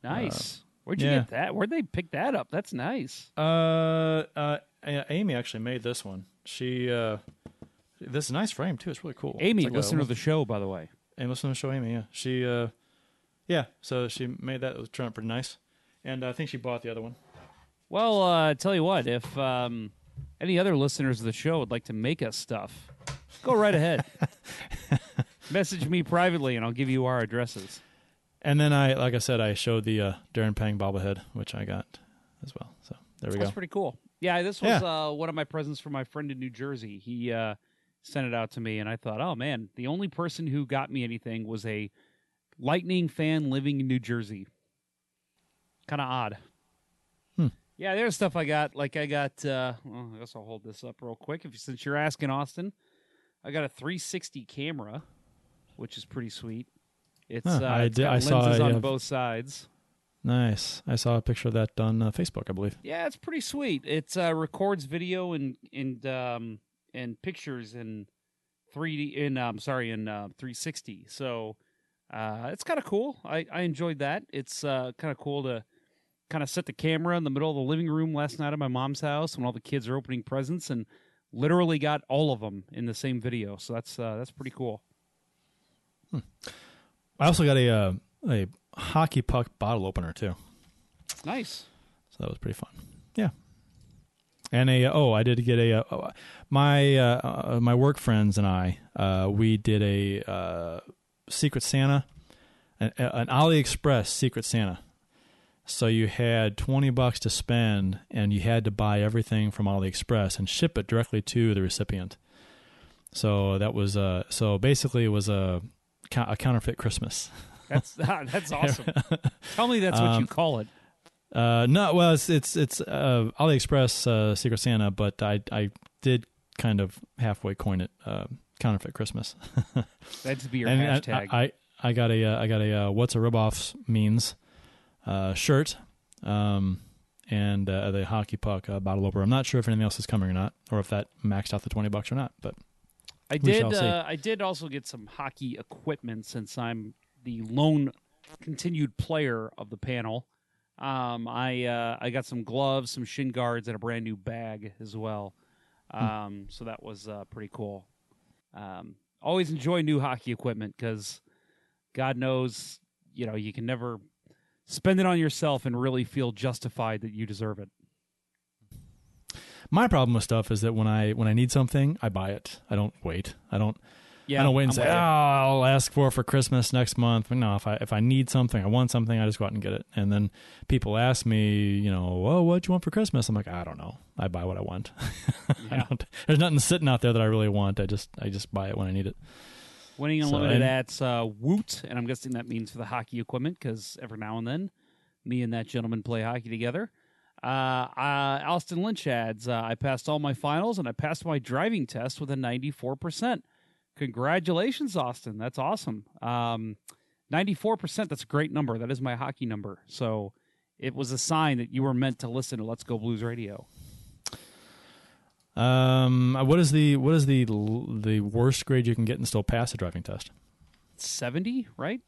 nice. Where'd you yeah. get that? Where'd they pick that up? That's nice. Uh, uh, Amy actually made this one. She uh, this is a nice frame too. It's really cool. Amy, like a- listen to the show, by the way. and listen to the show, Amy. Yeah, she uh, yeah. So she made that. It was turned out pretty nice, and I think she bought the other one. Well, uh, tell you what, if um, any other listeners of the show would like to make us stuff, go right ahead. Message me privately, and I'll give you our addresses. And then I, like I said, I showed the uh, Darren Pang bobblehead, which I got as well. So there we That's go. pretty cool. Yeah, this was Yeah. uh, one of my presents from my friend in New Jersey. He uh, sent it out to me, and I thought, oh man, the only person who got me anything was a Lightning fan living in New Jersey. Kind of odd. Hmm. Yeah, there's stuff I got. Like I got. Uh, well, I guess I'll hold this up real quick. If since you're asking, Austin, I got a 360 camera, which is pretty sweet. It's, Huh, uh, I it's did- got I lenses it, on yeah. both sides. Nice. I saw a picture of that on uh, Facebook, I believe. Yeah, it's pretty sweet. It uh, records video and and um, and pictures in 3D in um sorry in uh, 360. So uh, it's kind of cool. I, I enjoyed that. It's uh, kind of cool to kind of set the camera in the middle of the living room last night at my mom's house when all the kids are opening presents and literally got all of them in the same video. So that's uh, that's pretty cool. I also got a uh, a hockey puck bottle opener too, Nice. so that was pretty fun. Yeah. And a oh, I did get a uh, my uh, uh, my work friends and I uh, we did a uh, Secret Santa, an, an AliExpress Secret Santa. So you had twenty bucks to spend, and you had to buy everything from AliExpress and ship it directly to the recipient. So that was uh so basically it was a a counterfeit Christmas. That's that's awesome. Tell me that's what you Um, call it. Uh, no, well, it's it's it's uh, AliExpress uh, Secret Santa, but I I did kind of halfway coin it uh, counterfeit Christmas. That'd be your and I- hashtag. I, I I got a uh, I got a uh, what's a ripoff means uh, shirt, um, and uh, the hockey puck uh, bottle opener. I'm not sure if anything else is coming or not, or if that maxed out the twenty bucks or not. But I did. Uh, I did also get some hockey equipment since I'm the lone continued player of the panel. Um, I uh, I got some gloves, some shin guards, and a brand new bag as well. Hmm. Um, so that was uh, pretty cool. Um, always enjoy new hockey equipment because God knows, you know, you can never spend it on yourself and really feel justified that you deserve it. my problem with stuff is that when I when I need something, I buy it. I don't wait. I don't. Yeah, I don't wait and I'm say, "Oh, I'll ask for it for Christmas next month." But no, if I if I need something, I want something, I just go out and get it. And then people ask me, you know, "Oh, what do you want for Christmas?" I'm like, "I don't know. I buy what I want. I Yeah. don't, there's nothing sitting out there that I really want. I just I just buy it when I need it." Winning Unlimited and- at uh, Woot, and I'm guessing that means for the hockey equipment because every now and then, me and that gentleman play hockey together. Uh, uh, Austin Lynch adds, uh, I passed all my finals and I passed my driving test with a 94%. Congratulations, Austin. That's awesome. Um, 94%, that's a great number. That is my hockey number. So it was a sign that you were meant to listen to Let's Go Blues Radio. Um, what is the what is the the worst grade you can get and still pass a driving test? 70, right?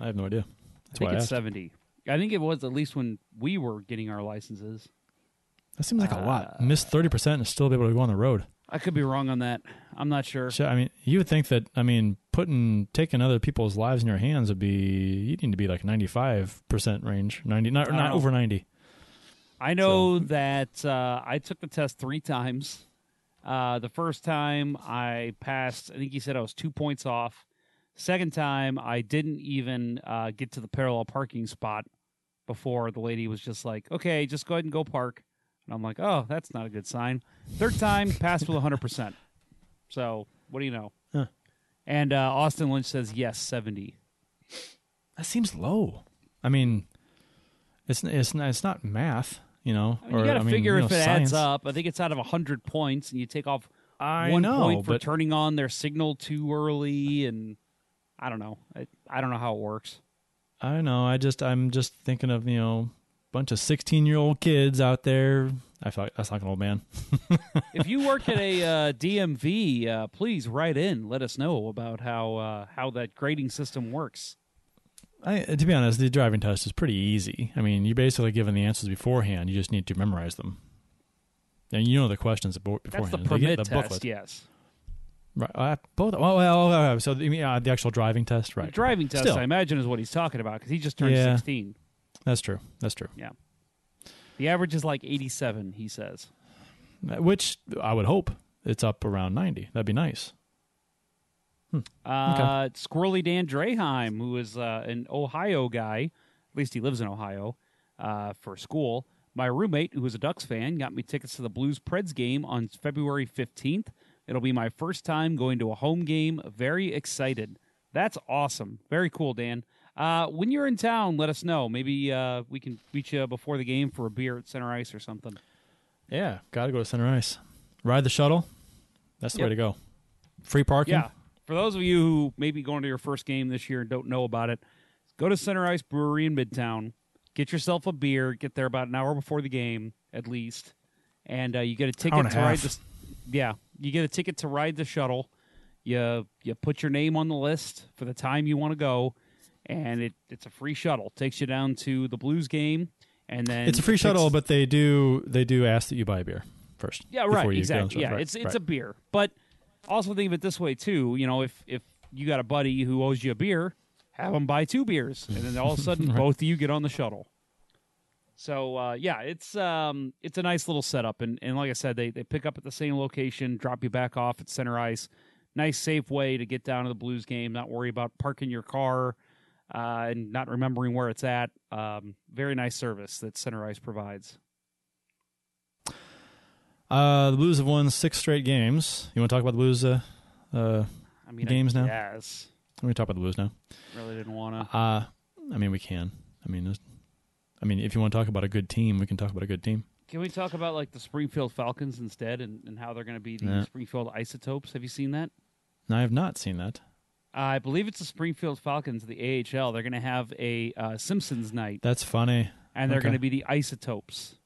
I have no idea. That's I think I it's asked. 70. I think it was at least when we were getting our licenses. That seems like a Uh, lot. Miss thirty percent and still be able to go on the road. I could be wrong on that. I'm not sure. So, I mean, you would think that I mean, putting taking other people's lives in your hands would be you need to be like ninety five percent range, ninety not don't over ninety. I know that uh, I took the test three times. Uh, the first time I passed, I think he said I was two points off. Second time, I didn't even uh, get to the parallel parking spot before the lady was just like, okay, just go ahead and go park. And I'm like, oh, that's not a good sign. Third time, passed with 100%. So, what do you know? Huh. And uh, Austin Lynch says, yes, 70. That seems low. I mean, it's it's it's not math, you know. I mean, or, you got to I mean, figure you know, if it science. adds up. I think it's out of 100 points, and you take off I one know, point for turning on their signal too early, and I don't know. I, I don't know how it works. I don't know. I just I'm just thinking of you know bunch of sixteen year old kids out there. I feel like that's like an old man. if you work at a uh, DMV, uh, please write in. Let us know about how uh, how that grading system works. I, to be honest, the driving test is pretty easy. I mean, you're basically given the answers beforehand. You just need to memorize them, and you know the questions abo- That's beforehand. the permit the test, booklet. yes. Right. Uh, both. Oh, well, uh, so mean, uh, the actual driving test, right? The driving test, Still. I imagine, is what he's talking about because he just turned Yeah. 16. That's true. That's true. Yeah. The average is like 87, he says. Uh, Which I would hope it's up around ninety. That'd be nice. Uh, Squirrely Dan Draheim, who is uh, an Ohio guy, at least he lives in Ohio, uh, for school. My roommate, who is a Ducks fan, got me tickets to the Blues Preds game on February 15th. It'll be my first time going to a home game. Very excited. That's awesome. Very cool, Dan. Uh, when you're in town, let us know. Maybe uh, we can meet you before the game for a beer at Center Ice or something. Yeah, got to go to Center Ice. Ride the shuttle. That's the Yep. way to go. Free parking. Yeah. For those of you who may be going to your first game this year and don't know about it, go to Center Ice Brewery in Midtown. Get yourself a beer. Get there about an hour before the game, at least, and uh, you get a ticket to ride the. Yeah, you get a ticket to ride the shuttle. You you put your name on the list for the time you want to go, and it it's a free shuttle. Takes you down to the Blues game, and then It's a free takes- shuttle, but they do they do ask that you buy a beer first. Yeah, right. you go on the Exactly. Yeah, Right, it's it's right. a beer, but also think of it this way too. You know, if if you got a buddy who owes you a beer, have them buy two beers, and then all of a sudden both of you get on the shuttle. So uh, yeah, it's um it's a nice little setup, and, and like I said, they they pick up at the same location, drop you back off at center ice. Nice, safe way to get down to the Blues game. Not worry about parking your car uh, and not remembering where it's at. Um, very nice service that Center Ice provides. Uh, the Blues have won six straight games. You want to talk about the Blues uh, uh, I mean, games I now? Yes. We can talk about the Blues now. Really didn't want to. Uh, I mean, we can. I mean, I mean, if you want to talk about a good team, we can talk about a good team. Can we talk about like the Springfield Falcons instead, and, and how they're going to be the Yeah. Springfield Isotopes? Have you seen that? No, I have not seen that. I believe it's the Springfield Falcons, the AHL. They're going to have a uh, Simpsons night, That's funny. and they're Okay. going to be the Isotopes.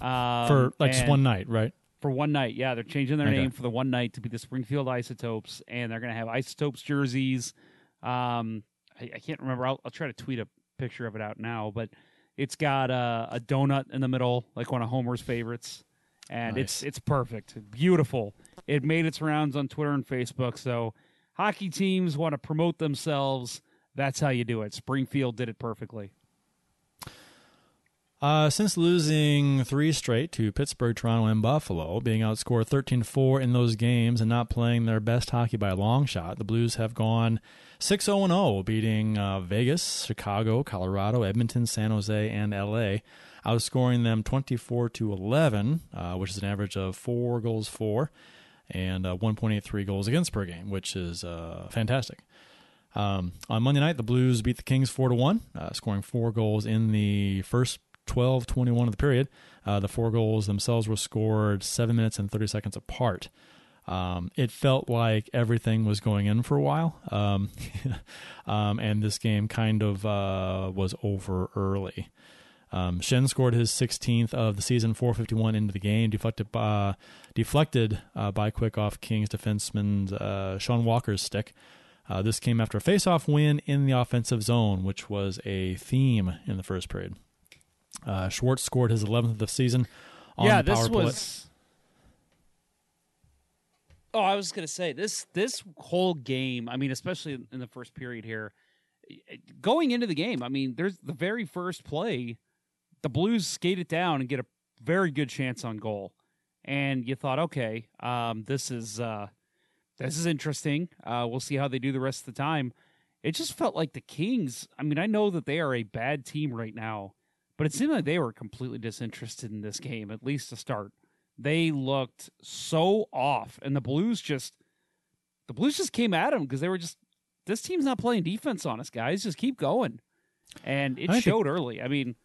Um, For like just one night, right? For one night, yeah, they're changing their Okay. name for the one night to be the Springfield Isotopes, and they're going to have Isotopes jerseys. Um, I, I can't remember. I'll, I'll try to tweet a picture of it out now, but it's got uh, a donut in the middle, like one of Homer's favorites, and it's it's perfect, beautiful. It made its rounds on Twitter and Facebook. So, hockey teams want to promote themselves. That's how you do it. Springfield did it perfectly. Uh, since losing three straight to Pittsburgh, Toronto, and Buffalo, being outscored 13 4 in those games and not playing their best hockey by a long shot, the Blues have gone 6 0 0, beating uh, Vegas, Chicago, Colorado, Edmonton, San Jose, and LA, outscoring them 24 to 11, uh, which is an average of 4 goals for and uh, 1.83 goals against per game, which is uh, fantastic. Um, on Monday night, the Blues beat the Kings four to one, scoring four goals in the first 12-21 of the period. Uh, the four goals themselves were scored seven minutes and 30 seconds apart. Um, it felt like everything was going in for a while, um, um, and this game kind of uh, was over early. Um, Schenn scored his 16th of the season, 451 into the game, deflected by, deflected uh, by Quick off Kings defenseman uh, Sean Walker's stick. Uh, this came after a face-off win in the offensive zone, which was a theme in the first period. Uh, Schwartz scored his 11th of the season on yeah, the power this play. was. Oh, I was going to say this. This whole game. I mean, especially in the first period here, going into the game. I mean, there's the very first play. The Blues skate it down and get a very good chance on goal, and you thought, okay, um, this is uh, this is interesting. Uh, we'll see how they do the rest of the time. It just felt like the Kings. I mean, I know that they are a bad team right now, but it seemed like they were completely disinterested in this game, at least to start. They looked so off, and the Blues just the Blues just came at them because they were just this team's not playing defense on us, guys. Just keep going, and it I think the- showed early. I mean,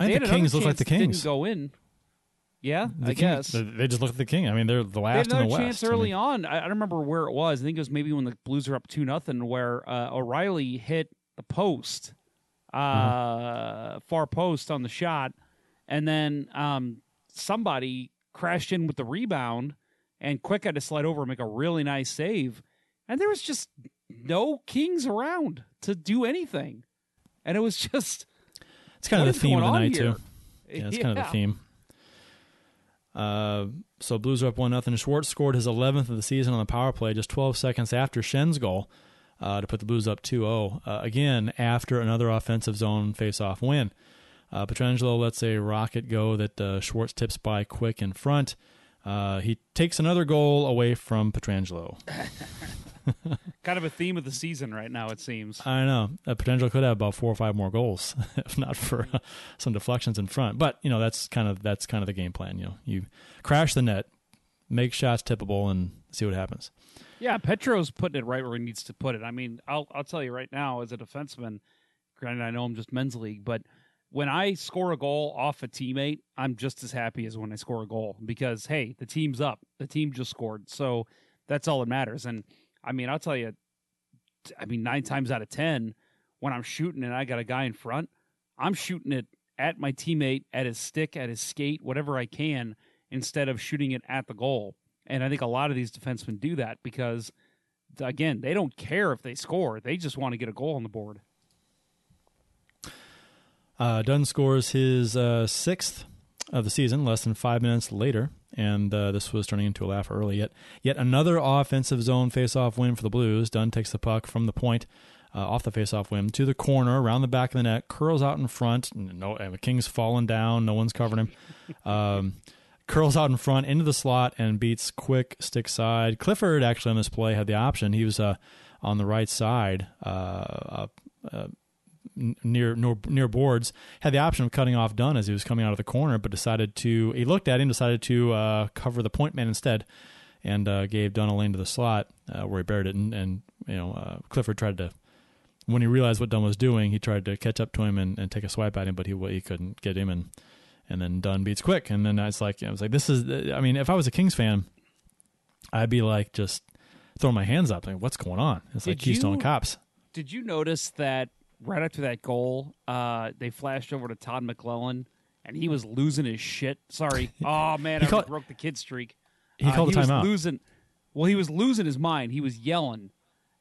I they think the Kings look like the that didn't go in. Yeah, The I Kings- guess they- they just look at the king. I mean, they're the they last had in the chance West. I early mean, on. I, I don't remember where it was. I think it was maybe when the Blues are up two nothing, where uh, O'Reilly hit the post, uh, far post on the shot, and then um, somebody crashed in with the rebound, and Quick had to slide over and make a really nice save, and there was just no Kings around to do anything, and it was just it's kind of the theme of the night here? too. Yeah, it's kind of the theme. Uh, so Blues are up one nothing. Schwartz scored his 11th of the season on the power play, just 12 seconds after Schenn's goal, uh, to put the Blues up 2-0. Uh, again, after another offensive zone face-off win. Uh, Pietrangelo lets a rocket go that uh, Schwartz tips by Quick in front. Uh, he takes another goal away from Pietrangelo. kind of a theme of the season right now. It seems. I know. Uh, Pietrangelo could have about four or five more goals if not for uh, some deflections in front. But you know that's kind of that's kind of the game plan. You know, you crash the net, make shots tippable, and see what happens. Yeah, Petro's putting it right where he needs to put it. I mean, I'll I'll tell you right now, as a defenseman, granted I know I'm just men's league, but when I score a goal off a teammate, I'm just as happy as when I score a goal because hey, the team's up, the team just scored, so that's all that matters. And I mean, I'll tell you, I mean, nine times out of ten, when I'm shooting and I got a guy in front, I'm shooting it at my teammate, at his stick, at his skate, whatever I can, instead of shooting it at the goal. And I think a lot of these defensemen do that because, again, they don't care if they score; they just want to get a goal on the board. Uh, Dunn scores his uh, sixth of the season, less than five minutes later, and uh, this was turning into a laugh early. Yet, yet another offensive zone face-off win for the Blues. Dunn takes the puck from the point, uh, off the face-off win to the corner, around the back of the net, curls out in front. No, the King's fallen down. No one's covering him. Um, curls out in front into the slot and beats Quick stick side. Clifford actually on this play had the option. He was uh, on the right side. Uh, uh, near, near near boards had the option of cutting off Dunn as he was coming out of the corner, but decided to he looked at him, decided to uh, cover the point man instead, and uh, gave Dunn a lane to the slot uh, where he buried it. And, and you know, Clifford tried to, when he realized what Dunn was doing, he tried to catch up to him and, and take a swipe at him, but he he couldn't get him. And and then Dunn beats Quick. And then it's like I was like, this is. I mean, if I was a Kings fan, I'd be like just throwing my hands up, like, what's going on? It's like Did Keystone you- Cops. Did you notice that right after that goal, uh, they flashed over to Todd McLellan, and he was losing his shit. Sorry, oh man, I called- broke the kid streak. He Uh, called he a timeout. losing. Well, he was losing his mind. He was yelling,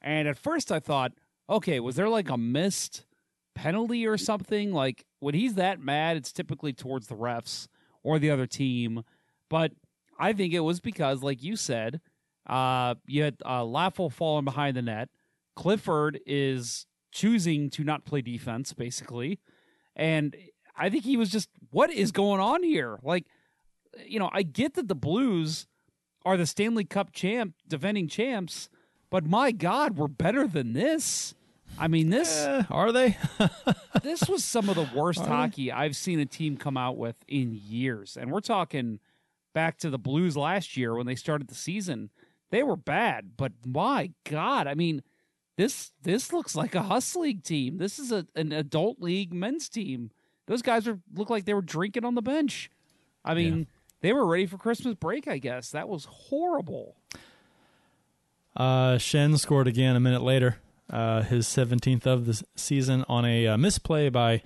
and at first I thought, okay, was there like a missed penalty or something? Like when he's that mad, it's typically towards the refs or the other team. But I think it was because, like you said, uh, you had uh, Iafallo falling behind the net. Clifford is choosing to not play defense, basically. And I think he was just, what is going on here? Like, you know, I get that the Blues are the Stanley Cup champ, defending champs, but my God, we're better than this. I mean, this Eh, are they? this was some of the worst hockey I've seen a team come out with in years. And we're talking back to the Blues last year when they started the season. They were bad, but my God, I mean, this this looks like a Hus League team. This is a, an adult league men's team. Those guys are look like they were drinking on the bench. I mean, they were ready for Christmas break, I guess. That was horrible. Uh, Schenn scored again a minute later, uh, his 17th of the season on a uh, misplay by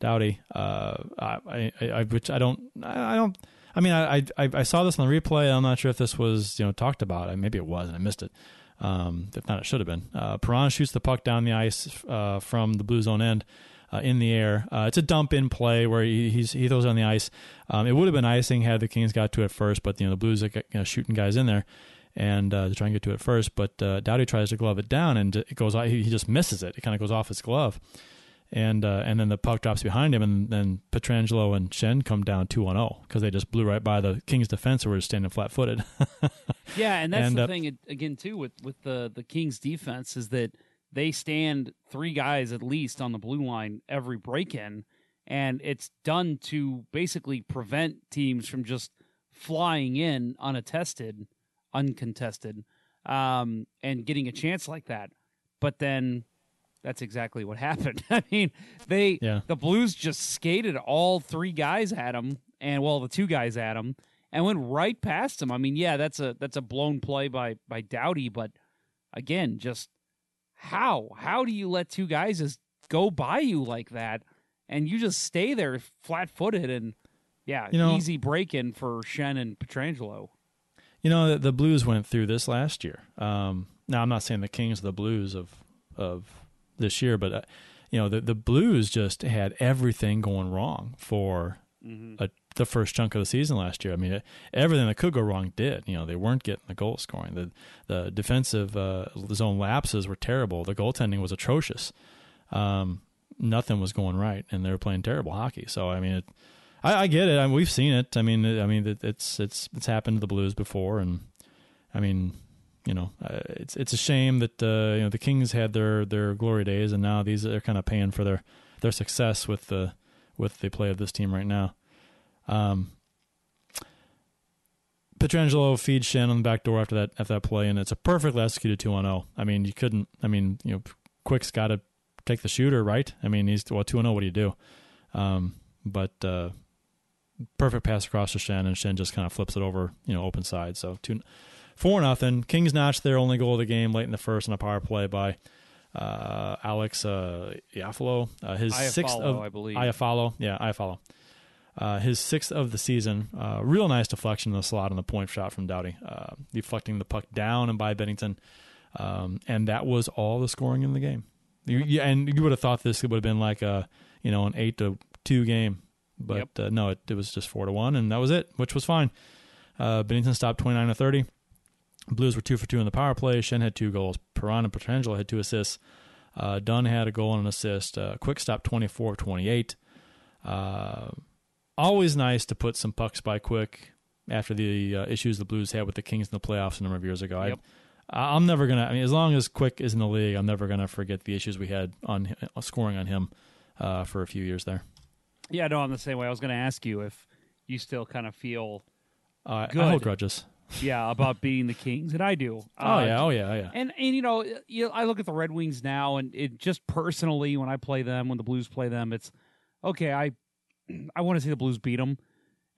Doughty. Uh, I, I, I, which I don't, I don't. I mean, I, I, I saw this on the replay. I'm not sure if this was, you know, talked about. Maybe it was, and I missed it. Um, if not, it should have been. Uh, Perron shoots the puck down the ice uh, from the blue zone end. Uh, in the air, uh, it's a dump in play where he he throws it on the ice. Um, it would have been icing had the Kings got to it first, but you know the Blues are you know, shooting guys in there and uh, to try and get to it first. But uh, Doughty tries to glove it down, and it goes. He he just misses it. It kind of goes off his glove, and uh, and then the puck drops behind him, and then Pietrangelo and Schenn come down two on zero because they just blew right by the Kings defense, who were standing flat footed. Yeah, and that's And, the uh, thing again too with with the the Kings defense is that they stand three guys at least on the blue line every break in, and it's done to basically prevent teams from just flying in unattested, uncontested, um, and getting a chance like that. But then that's exactly what happened. I mean, they Yeah. the Blues just skated all three guys at him, and well, the two guys at him, and went right past him. I mean, yeah, that's a that's a blown play by by Doughty, but again, just how how do you let two guys just go by you like that, and you just stay there flat footed and yeah, You know- easy break in for Schenn and Pietrangelo. You know, the, the Blues went through this last year. Um, now, I'm not saying the Kings are the Blues of of this year, but uh, you know, the the Blues just had everything going wrong for a, the first chunk of the season last year. I mean, everything that could go wrong did. You know, they weren't getting the goal scoring. The the defensive uh, zone lapses were terrible. The goaltending was atrocious. Um, nothing was going right, and they were playing terrible hockey. So, I mean, it, I, I get it. I mean, we've seen it. I mean, I mean, it, it's it's it's happened to the Blues before, and I mean, you know, uh, it's it's a shame that uh, you know the Kings had their their glory days, and now these are kind of paying for their their success with the with the play of this team right now. Um, Pietrangelo feeds Schenn on the back door after that after that play, and it's a perfectly executed two on zero. I mean, you couldn't. I mean, you know, Quick's got to take the shooter, right? I mean, he's well two zero. What do you do? Um, but uh, perfect pass across to Schenn, and Schenn just kind of flips it over, you know, open side. So two, four nothing. Kings notched their only goal of the game late in the first on a power play by uh, Alex uh, Iafallo. Uh, his sixth of I believe. Iafallo, yeah, Iafallo. Uh, his sixth of the season. Uh, real nice deflection in the slot on the point shot from Doughty, uh, deflecting the puck down and by Binnington, um, and that was all the scoring in the game. You, you, and you would have thought this would have been like a you know an eight to two game, but Yep. uh, no, it, it was just four to one, and that was it, which was fine. Uh, Binnington stopped twenty nine to thirty. Blues were two for two in the power play. Schenn had two goals. Perron and Pietrangelo had two assists. Uh, Dunn had a goal and an assist. Uh, Quick stop 24 of 28. Uh, always nice to put some pucks by Quick after the uh, issues the Blues had with the Kings in the playoffs a number of years ago. Yep. I, I'm never gonna. I mean, as long as Quick is in the league, I'm never gonna forget the issues we had on scoring on him uh, for a few years there. Yeah, no, I'm the same way. I was going to ask you if you still kind of feel Uh, Good. I hold grudges. yeah, about beating the Kings, and I do. Oh Uh, yeah, oh yeah, oh yeah. And and you know, you know, I look at the Red Wings now, and it just personally, when I play them, when the Blues play them, it's okay. I I want to see the Blues beat them,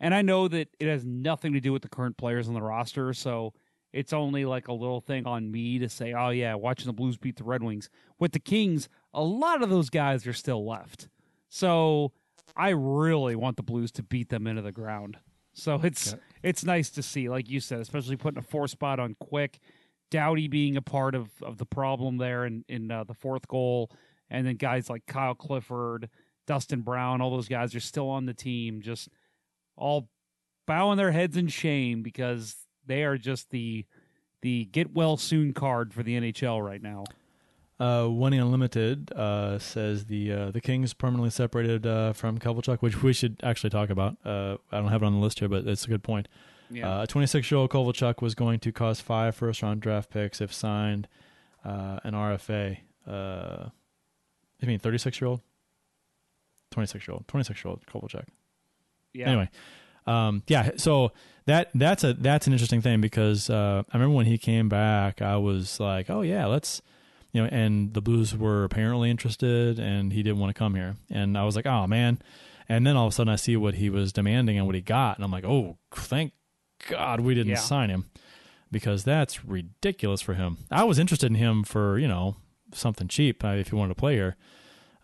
and I know that it has nothing to do with the current players on the roster, so it's only like a little thing on me to say, oh yeah, watching the Blues beat the Red Wings. With the Kings, a lot of those guys are still left, so I really want the Blues to beat them into the ground. So it's it's nice to see, like you said, especially putting a four spot on Quick. Doughty being a part of, of the problem there in in uh, the fourth goal, and then guys like Kyle Clifford, Dustin Brown, all those guys are still on the team, just all bowing their heads in shame because they are just the the get well soon card for the NHL right now. Uh, Winning Unlimited uh, says the uh, the Kings permanently separated uh, from Kovalchuk, which we should actually talk about. Uh, I don't have it on the list here, but it's a good point. Yeah. Uh, a 26 year old Kovalchuk was going to cost five first round draft picks if signed uh, an RFA. Uh, I mean, 36 year old? 26 year old. 26 year old Kovalchuk. Yeah. Anyway, um, yeah. So that that's a that's an interesting thing because uh, I remember when he came back, I was like, oh yeah, let's you know, and the Blues were apparently interested, and he didn't want to come here, and I was like, oh man. And then all of a sudden, I see what he was demanding and what he got, and I'm like, oh, thank God we didn't Yeah. sign him because that's ridiculous for him. I was interested in him for you know something cheap uh, if he wanted to play here.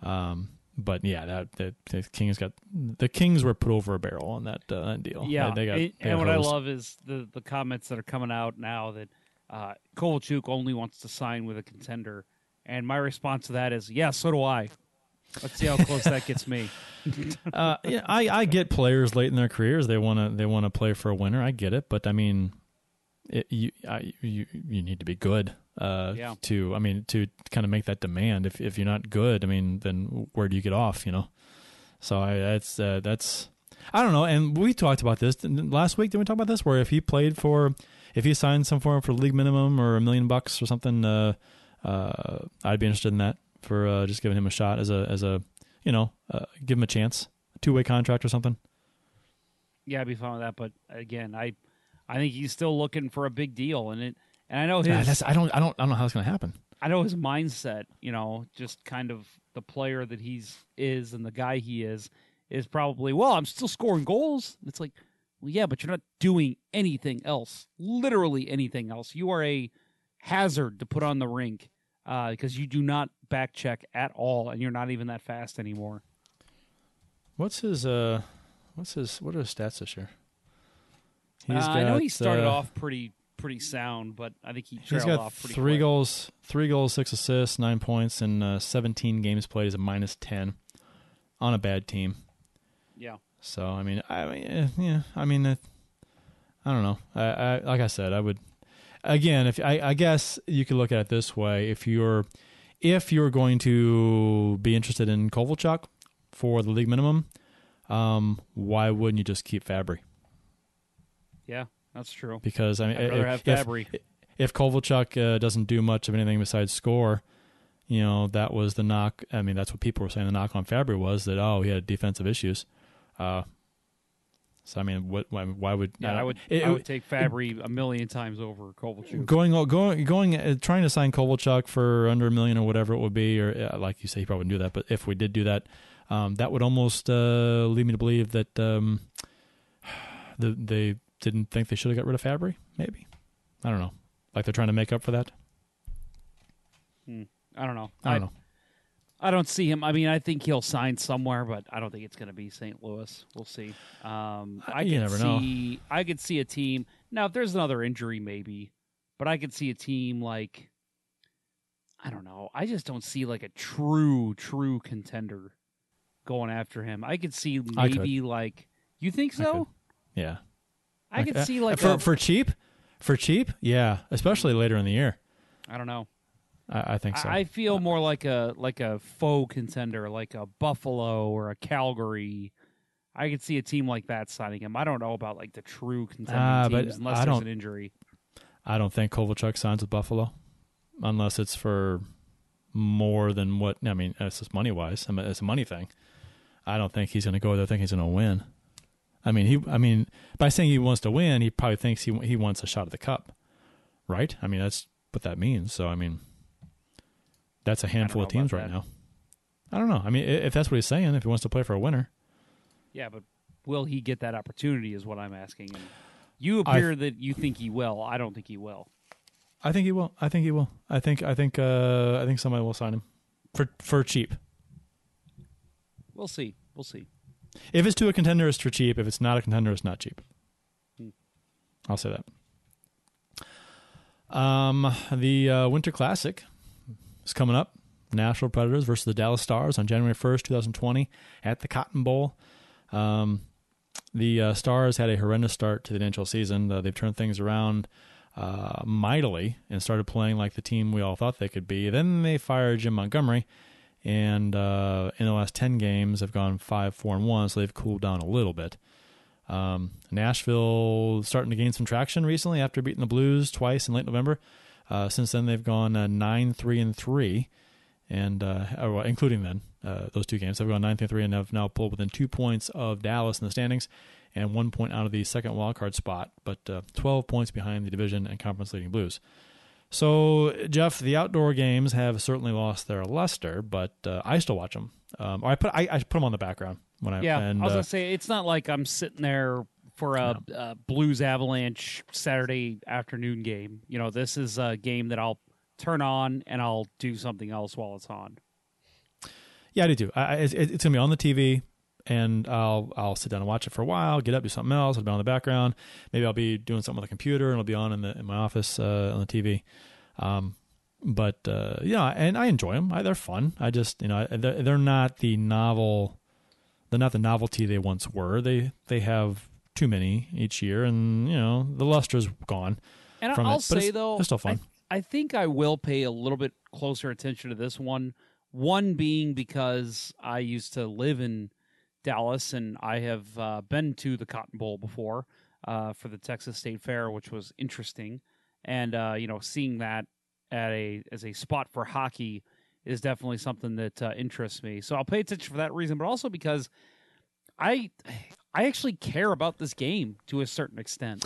Um, but yeah, that, that the Kings got the Kings were put over a barrel on that, uh, deal. Yeah, they, they got, and, and what I love is the the comments that are coming out now that uh, Kovalchuk only wants to sign with a contender, and my response to that is, yeah, so do I. Let's see how close that gets me. uh, yeah, I, I get players late in their careers they want to they want to play for a winner. I get it, but I mean, it, you I, you you need to be good. Uh, Yeah. To I mean to kind of make that demand. If if you're not good, I mean, then where do you get off? You know. So I that's uh, that's I don't know. And we talked about this last week. Did we talk about this? Where if he played for if he signed some form for league minimum or a million bucks or something, uh, uh, I'd be interested in that for uh, just giving him a shot as a as a you know uh, give him a chance, two way contract or something. Yeah, I'd be fine with that. But again, I I think he's still looking for a big deal, and it and I know his Yeah, that's I don't I don't I don't know how it's going to happen. I know his mindset, you know, just kind of the player that he's is and the guy he is is probably, well, I'm still scoring goals. It's like, well, yeah, but you're not doing anything else. Literally anything else. You are a hazard to put on the rink uh, because you do not back check at all, and you're not even that fast anymore. What's his uh what's his what are his stats this year? Uh, I know he started uh, off pretty pretty sound, but I think he He's trailed got off pretty three quick. goals, three goals, six assists, nine points, and uh, seventeen games played. Is a minus ten on a bad team. Yeah. So I mean, I mean, yeah, I mean, I don't know. I, I like I said, I would again. If I, I guess you could look at it this way: if you're if you're going to be interested in Kovalchuk for the league minimum, um, why wouldn't you just keep Fabbri? Yeah, that's true. Because I mean, I'd rather have if, Fabbri. if Kovalchuk uh, doesn't do much of anything besides score, you know that was the knock. I mean, that's what people were saying. The knock on Fabbri was that oh, he had defensive issues. Uh, so I mean, what? Why, why would? Yeah, I would. it- I would it- take Fabbri a million times over Kovalchuk. going going going uh, trying to sign Kovalchuk for under a million or whatever it would be, or uh, like you say, he probably wouldn't do that. But if we did do that, um, that would almost uh, lead me to believe that um, the, they didn't think they should have got rid of Fabbri. Maybe I don't know. Like they're trying to make up for that. Hmm. I don't know. I don't know. I don't see him. I mean, I think he'll sign somewhere, but I don't think it's going to be St. Louis. We'll see. Um, I You could never know. see. I could see a team now. If there's another injury, maybe, but I could see a team like I don't know. I just don't see like a true, true contender going after him. I could see I could. maybe like you think so. could. Yeah, I could uh, see like for a- for cheap, for cheap. Yeah, especially later in the year. I don't know. I, I think so. I feel more like a like a faux contender, like a Buffalo or a Calgary. I could see a team like that signing him. I don't know about like the true contending ah, but teams unless I there's an injury. I don't think Kovalchuk signs with Buffalo unless it's for more than what I mean. It's just money wise. I mean, it's a money thing. I don't think he's going to go there. I think he's going to win. I mean, he. I mean, by saying he wants to win, he probably thinks he he wants a shot at the cup, right? I mean, that's what that means. So, I mean, that's a handful of teams right that. now. I don't know. I mean, if that's what he's saying, if he wants to play for a winner, Yeah, but will he get that opportunity? Is what I'm asking. And you appear that you think he will. I don't think he will. I think he will. I think he will. I think. I think. Uh, I think somebody will sign him for for cheap. We'll see. We'll see. If it's to a contender, it's for cheap. If it's not a contender, it's not cheap. I'll say that. Um, the uh, Winter Classic is coming up. Nashville Predators versus the Dallas Stars on January first, two thousand twenty, at the Cotton Bowl. Um, the uh, Stars had a horrendous start to the NHL season. Uh, they've turned things around uh, mightily and started playing like the team we all thought they could be. Then they fired Jim Montgomery, and uh, in the last ten games have gone five, four, and one. So they've cooled down a little bit. Um, Nashville starting to gain some traction recently after beating the Blues twice in late November. Uh, since then, they've gone uh, nine, three, and three, and uh, well, including then uh, those two games, they've gone nine, three, and three, and have now pulled within two points of Dallas in the standings, and one point out of the second wildcard spot, but uh, twelve points behind the division and conference leading Blues. So, Jeff, the outdoor games have certainly lost their luster, but uh, I still watch them. Um, or I put I, I put them on the background when I Yeah, and, I was uh, gonna say it's not like I'm sitting there for a, a Blues Avalanche Saturday afternoon game. You know, this is a game that I'll turn on and I'll do something else while it's on. Yeah, I do too. I, I- it's, it's gonna be on the TV, and I'll I'll sit down and watch it for a while. Get up, do something else. It'll be on the background. Maybe I'll be doing something with a computer, and it'll be on in the in my office uh, on the TV. Um, but uh, yeah, and I enjoy them. I, they're fun. I just you know they're, they're not the novel. They're not the novelty they once were. They they have too many each year, and you know the luster's gone. And I'll it, say it's- though, they're still fun. I, I think I will pay a little bit closer attention to this one. One being because I used to live in Dallas and I have uh, been to the Cotton Bowl before uh, for the Texas State Fair, which was interesting. And uh, you know, seeing that at a as a spot for hockey is definitely something that uh, interests me. So I'll pay attention for that reason, but also because I I actually care about this game to a certain extent.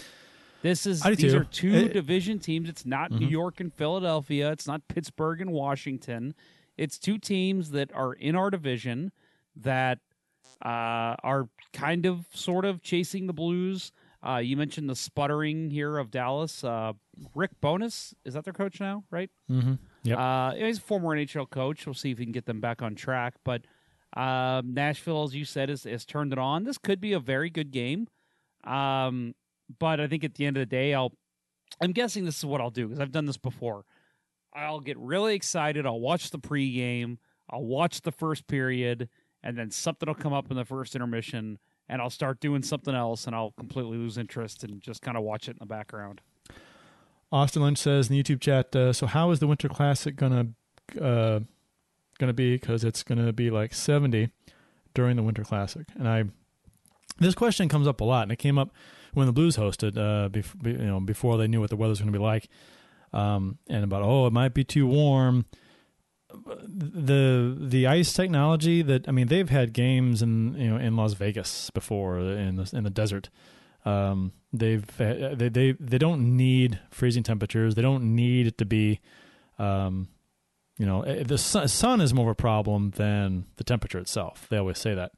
This is these too. are two It- division teams. It's not New Mhm. York and Philadelphia. It's not Pittsburgh and Washington. It's two teams that are in our division that uh, are kind of sort of chasing the Blues. Uh, you mentioned the sputtering here of Dallas. Uh, Rick Bowness is that their coach now, right? Mm-hmm. Yep. Uh, he's a former NHL coach. We'll see if he can get them back on track. But uh, Nashville, as you said, has, has turned it on. This could be a very good game. Um, but I think at the end of the day, I'll. I'm guessing this is what I'll do because I've done this before. I'll get really excited. I'll watch the pregame. I'll watch the first period, and then something will come up in the first intermission, and I'll start doing something else, and I'll completely lose interest and just kind of watch it in the background. Austin Lynch says in the YouTube chat, uh, so how is the Winter Classic gonna uh, gonna be? Because it's gonna be like seventy during the Winter Classic, and I this question comes up a lot, and it came up when the Blues hosted, uh, bef- be, you know, before they knew what the weather's gonna be like, um, and about oh, it might be too warm. The the ice technology that I mean, they've had games in you know in Las Vegas before in the in the desert. Um, they've they they they don't need freezing temperatures. They don't need it to be, um, you know, eh, the sun, is more of a problem than the temperature itself. They always say that.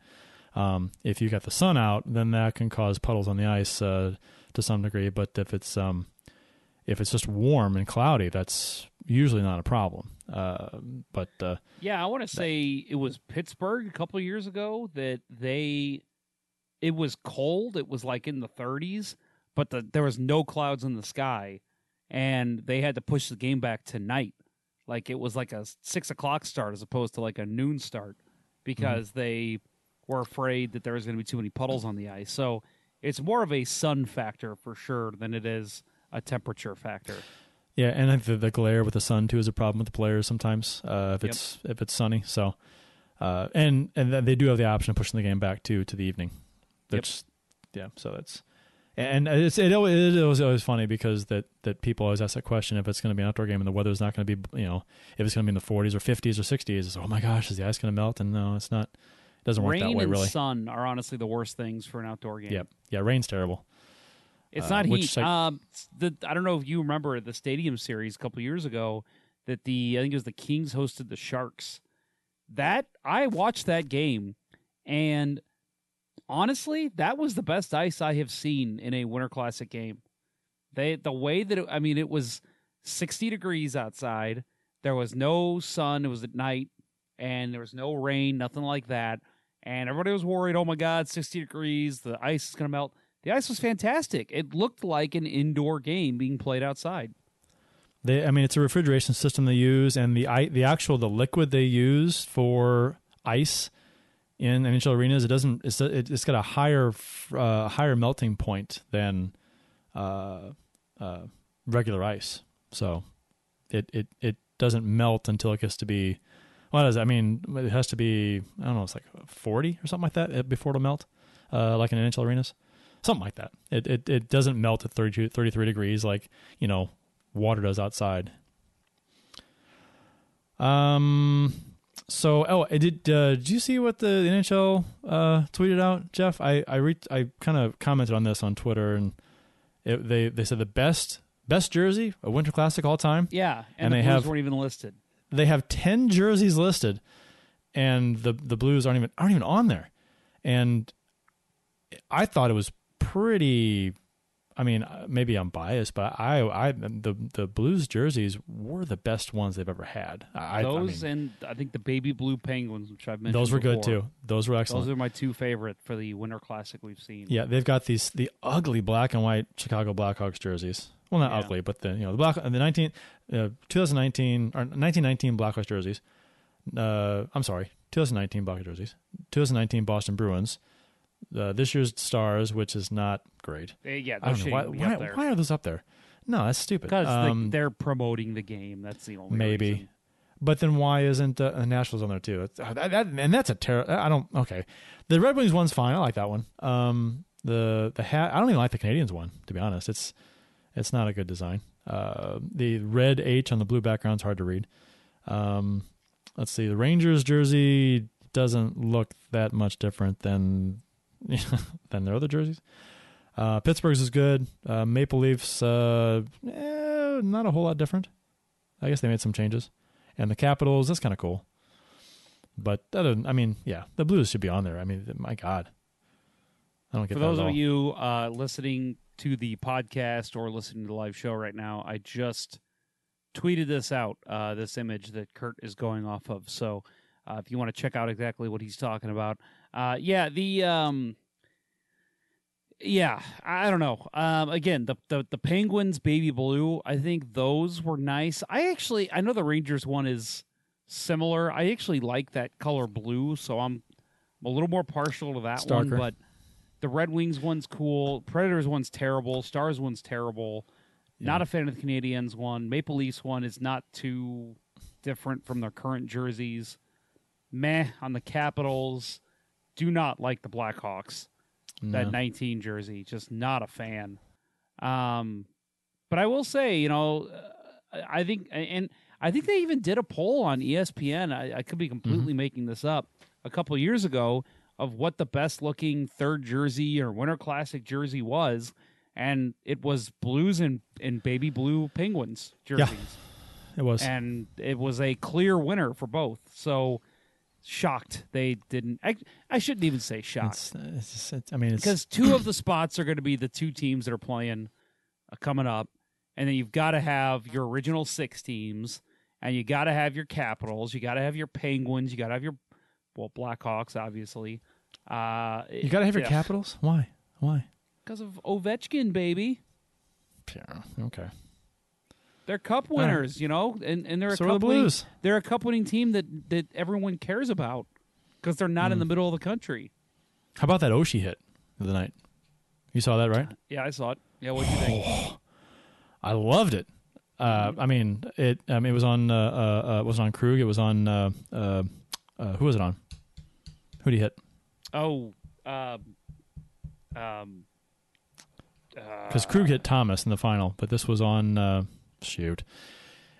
Um, if you got the sun out, then that can cause puddles on the ice uh, to some degree. But if it's um, if it's just warm and cloudy, that's usually not a problem. Uh, but uh, Yeah, I want to say it was Pittsburgh a couple of years ago that they it was cold. It was like in the 30s, but the, there was no clouds in the sky, and they had to push the game back to night. Like it was like a six o'clock start as opposed to like a noon start because they were afraid that there was going to be too many puddles on the ice. So it's more of a sun factor for sure than it is a temperature factor. Yeah, and I think the, the glare with the sun too is a problem with the players sometimes. Uh, if Yep. it's if it's sunny, so uh, and and they do have the option of pushing the game back to to the evening. That's yeah. So that's and it's it always, it was always funny because that that people always ask that question if it's going to be an outdoor game and the weather's not going to be you know if it's going to be in the 40s or 50s or 60s. It's oh my gosh, is the ice going to melt? And no, it's not. It doesn't work Rain that way and really. sun are honestly the worst things for an outdoor game. Yep. Yeah, rain's terrible. It's Uh, not heat. um, the I don't know if you remember the Stadium Series a couple years ago that the I think it was the Kings hosted the Sharks. That I watched that game, and honestly, that was the best ice I have seen in a Winter Classic game. They the way that it, I mean, it was sixty degrees outside. There was no sun. It was at night, and there was no rain, nothing like that. And everybody was worried. Oh my God, sixty degrees. The ice is going to melt. The ice was fantastic. It looked like an indoor game being played outside. They, I mean, it's a refrigeration system they use, and the the actual the liquid they use for ice in NHL arenas, it doesn't. It's it, it's got a higher uh, higher melting point than uh, uh, regular ice. So it, it it doesn't melt until it gets to be. What? I mean, it has to be. I don't know. It's like forty or something like that uh, before it'll melt, uh, like in NHL arenas, something like that. It it it doesn't melt at 32, 33 degrees like you know water does outside. Um. So, oh, did. Uh, did you see what the NHL uh, tweeted out, Jeff? I I re- I kind of commented on this on Twitter, and it, they they said the best best jersey a Winter Classic all time. Yeah, and, And the they Blues have- weren't even listed. They have ten jerseys listed, and the the Blues aren't even aren't even on there. And I thought it was pretty. I mean, uh, maybe I'm biased, but I, I, the the Blues jerseys were the best ones they've ever had. I, I Those mean, and I think the baby blue penguins, which I've mentioned. those were good too. Those were excellent. Those are my two favorite for the Winter Classic we've seen. Yeah, they've got these the ugly black and white Chicago Blackhawks jerseys. Well, not Yeah. ugly, but the you know the black the 19 uh, 2019 or 1919 Blackhawks jerseys. Uh, I'm sorry, 2019 Blackhawks jerseys. 2019 Boston Bruins. Uh, this year's Stars, which is not great. Eh, yeah, I don't know why, why, why are those up there? No, that's stupid. Because Um, they're promoting the game. That's the only reason. maybe. reason. But then why isn't uh, Nationals on there too? It's, uh, that, that, and that's a terrible. I don't. Okay, the Red Wings one's fine. I like that one. Um, the the hat. I don't even like the Canadiens one. To be honest, it's it's not a good design. Uh, the red H on the blue background's hard to read. Um, let's see. The Rangers jersey doesn't look that much different than than their other jerseys. Uh, Pittsburgh's is good. Uh, Maple Leafs, uh, eh, not a whole lot different. I guess they made some changes. And the Capitals, that's kind of cool. But other than, I mean, yeah, the Blues should be on there. I mean, my God, I don't get For those of you uh, listening to the podcast or listening to the live show right now, I just tweeted this out, uh, this image that Kurt is going off of. So uh, if you want to check out exactly what he's talking about, uh, yeah, the um, yeah, I don't know. Um, again, the, the the Penguins baby blue, I think those were nice. I actually, I know the Rangers one is similar. I actually like that color blue, so I'm, I'm a little more partial to that one, but. The Red Wings one's cool. Predators one's terrible. Stars one's terrible. Not a fan of the Canadiens one. Maple Leafs one is not too different from their current jerseys. Meh on the Capitals. Do not like the Blackhawks. That 19 jersey. Just not a fan. Um, but I will say, you know, uh, I think, and I think they even did a poll on ESPN. I, I could be completely making this up. A couple years ago, of what the best looking third jersey or Winter Classic jersey was, and it was blues and, and baby blue penguins jerseys. It was. And it was a clear winner for both. So shocked they didn't. I, I shouldn't even say shocked It's, it's, just- it's- I mean, because two of the spots are going to be the two teams that are playing uh, coming up, and then you've got to have your original six teams, and you got to have your Capitals, you got to have your Penguins, you got to have your well Blackhawks, obviously. Uh, you got to have your Capitals. Why? Why? because of Ovechkin, baby. Yeah, okay. They're cup right. winners, you know, and and they're a So are cup the winning, Blues. they're a cup winning team that that everyone cares about because they're not Hmm. in the middle of the country. How about that Oshie hit of the night? You saw that, right? Yeah, I saw it. Yeah, what do you think? I loved it. Uh, I mean, it. Um, it was on. Uh, uh, uh, it was on Krug. It was on. Uh, uh, uh, who was it on? Who did he hit? Oh, um, um, Because Krug hit Thomas in the final, but this was on. Shoot.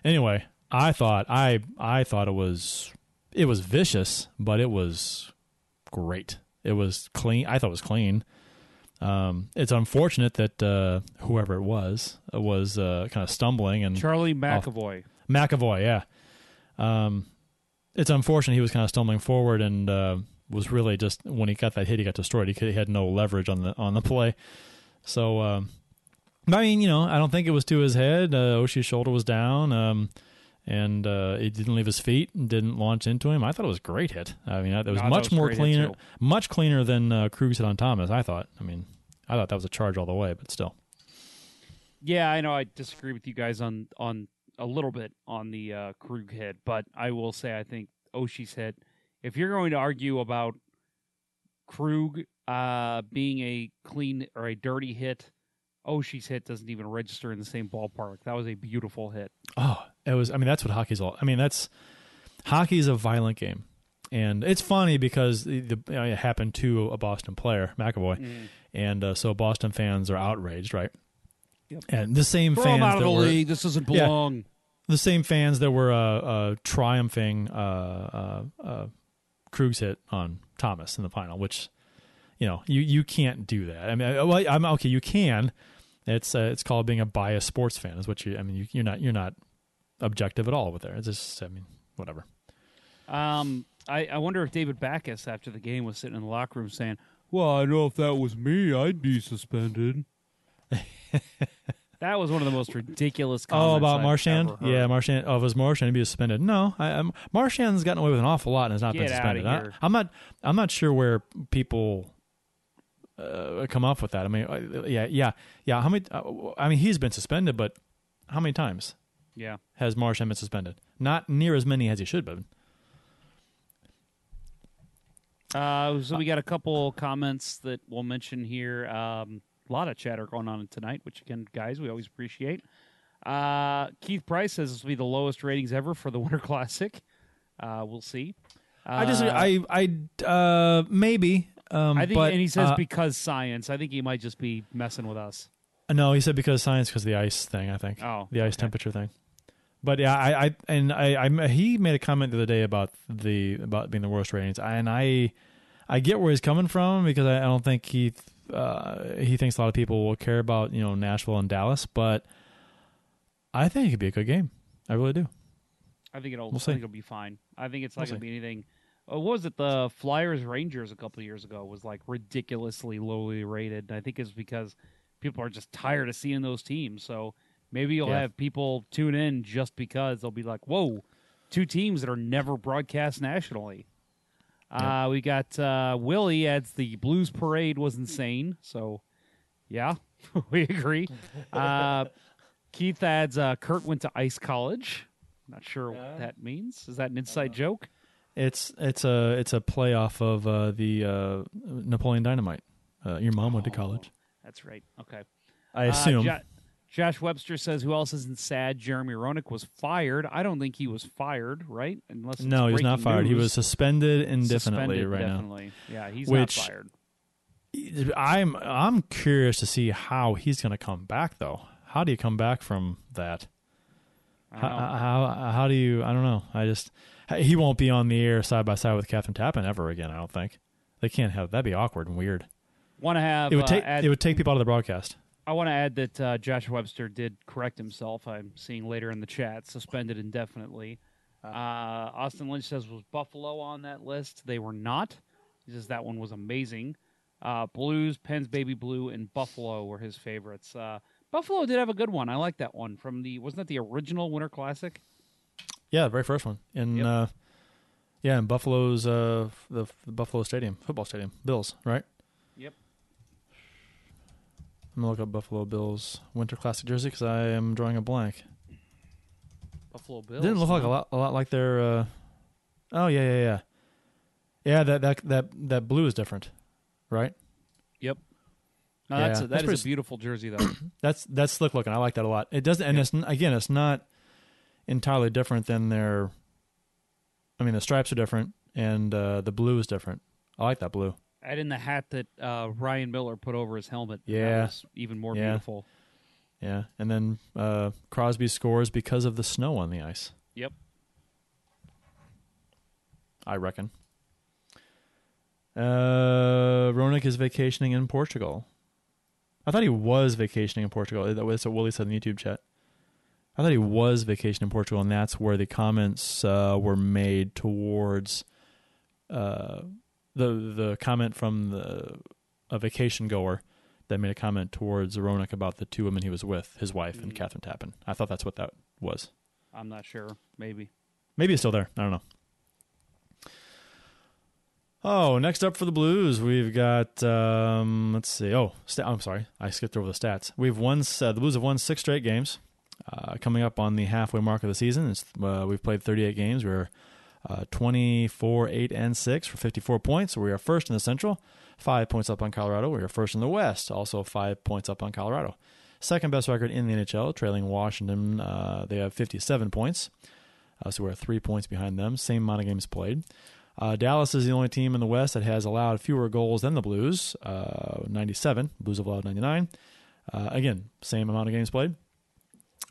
Anyway, I thought I I thought it was it was vicious, but it was great. It was clean. I thought it was clean. Um, it's unfortunate that uh, whoever it was uh, was uh, kind of stumbling and Charlie McAvoy. McAvoy, yeah. Um, it's unfortunate he was kind of stumbling forward and uh, was really just when he got that hit, he got destroyed. He, could, he had no leverage on the on the play. So, um, I mean, you know, I don't think it was to his head. Uh, Oshie's shoulder was down, um, and uh, it didn't leave his feet and didn't launch into him. I thought it was a great hit. I mean, it was No, much was more a great hit, cleaner, much cleaner than uh, Krug's hit on Thomas. I thought. I mean, I thought that was a charge all the way, but still. Yeah, I know. I disagree with you guys on on a little bit on the uh, Krug hit, but I will say I think Oshie's hit. If you're going to argue about Krug uh, being a clean or a dirty hit, Oshie's hit doesn't even register in the same ballpark. That was a beautiful hit. Oh, it was. I mean, that's what hockey's all. I mean, that's hockey's a violent game, and it's funny because the, the you know, it happened to a Boston player, McAvoy, and uh, so Boston fans are outraged, right? Yep. And the same Throw fans out of the were, league. This doesn't Yeah. belong. the same fans that were uh, uh, triumphing uh, uh, uh, Krug's hit on Thomas in the final, which you know you you can't do that. I mean, I- well, I'm okay. You can. It's uh, it's called being a biased sports fan. Is what you. I mean, you, you're not you're not objective at all with there. It's just I mean whatever. Um, I, I wonder if David Backes after the game was sitting in the locker room saying, "Well, I know if that was me, I'd be suspended." that was one of the most ridiculous. Comments Oh, about I've Marchand? Yeah, Marchand. Oh, if it was Marchand, he'd be suspended. No, I, I'm, Marchand's gotten away with an awful lot and has not Get been suspended. I, here. I'm not. I'm not sure where people uh, come up with that. I mean, uh, yeah, yeah, yeah. How many? Uh, I mean, he's been suspended, but how many times yeah. has Marchand been suspended? Not near as many as he should have. Uh, so we got a couple comments that we'll mention here. Um, a lot of chatter going on tonight, which again, guys, we always appreciate. Uh, Keith Price says this will be the lowest ratings ever for the Winter Classic. Uh, we'll see. I just, Uh, I, I, uh, maybe. Um, I think, but, and he says uh, because science. I think he might just be messing with us. No, he said because science, because the ice thing. I think. Oh, the ice okay. temperature thing. But yeah, I, I and I, I, he made a comment the other day about the about being the worst ratings, and I, I get where he's coming from because I, I don't think he, uh, he thinks a lot of people will care about you know Nashville and Dallas, but I think it could be a good game. I really do. I think it'll. We'll I think it'll be fine. I think it's not We'll going to be anything. Uh, what was it? The Flyers Rangers a couple of years ago was like ridiculously lowly rated. I think it's because people are just tired of seeing those teams. So maybe you'll Yeah. have people tune in just because they'll be like, "Whoa, two teams that are never broadcast nationally." Uh, we got uh, Willie adds the Blues Parade was insane. So yeah, we agree. Uh, Keith adds uh, Kurt went to Ice College. Not sure what that means. Is that an inside joke? It's it's a it's a play off of uh, the uh, Napoleon Dynamite. Uh, your mom went to college. That's right. Okay. I Uh, assume. Jo- Josh Webster says, "Who else isn't sad? Jeremy Roenick was fired. I don't think he was fired, right? Unless no, he's not fired. He was suspended indefinitely Suspended right now. definitely. Yeah, he's Which- not fired. I'm I'm curious to see how he's going to come back though. How do you come back from that? I How, how how do you? I don't know. I just he won't be on the air side by side with Kathryn Tappen ever again. I don't think they can't have that'd be awkward and weird. Want to have It would uh, take add- it would take people out of the broadcast. I want to add that uh, Josh Webster did correct himself. I'm seeing later in the chat, suspended indefinitely. Uh, Austin Lynch says was Buffalo on that list. They were not. He says that one was amazing. Uh, Blues, Penn's Baby Blue, and Buffalo were his favorites. Uh, Buffalo did have a good one. I like that one from the wasn't that the original Winter Classic? Yeah, the very first one in Yep. uh, yeah in Buffalo's uh, the, the Buffalo Stadium football stadium Bills right. Yep. I'm gonna look up Buffalo Bills Winter Classic jersey because I am drawing a blank. Buffalo It Bills. didn't look like a lot, a lot like their. Uh, oh yeah, yeah, yeah, yeah. That that that that blue is different, right? Yep. No, Yeah, that's a, that's that is pretty a beautiful jersey though. That's that's slick looking. I like that a lot. It doesn't, and it's again, it's not entirely different than their. I mean, the stripes are different, and uh, the blue is different. I like that blue. Add in the hat that uh, Ryan Miller put over his helmet. That Yeah. was even more Yeah. beautiful. Yeah, and then uh, Crosby scores because of the snow on the ice. Yep. I reckon. Uh, Roenick is vacationing in Portugal. I thought he was vacationing in Portugal. That's what Willie said in the YouTube chat. I thought he was vacationing in Portugal, and that's where the comments uh, were made towards uh, the the comment from the a vacation goer that made a comment towards Roenick about the two women he was with, his wife and Kathryn Tappen. I thought that's what that was. I'm not sure. Maybe. Maybe it's still there. I don't know. Oh, next up for the Blues, we've got um, let's see. Oh, sta- I'm sorry, I skipped over the stats. We've won. Uh, the Blues have won six straight games. Uh, coming up on the halfway mark of the season, uh, we've played 38 games. We're uh, 24, 8, and 6 for 54 points. We are first in the Central, five points up on Colorado. We are first in the West, also five points up on Colorado. Second best record in the NHL, trailing Washington. Uh, they have 57 points, uh, so we're three points behind them. Same amount of games played. Uh, Dallas is the only team in the West that has allowed fewer goals than the Blues, uh, 97. Blues have allowed 99. Uh, again, same amount of games played.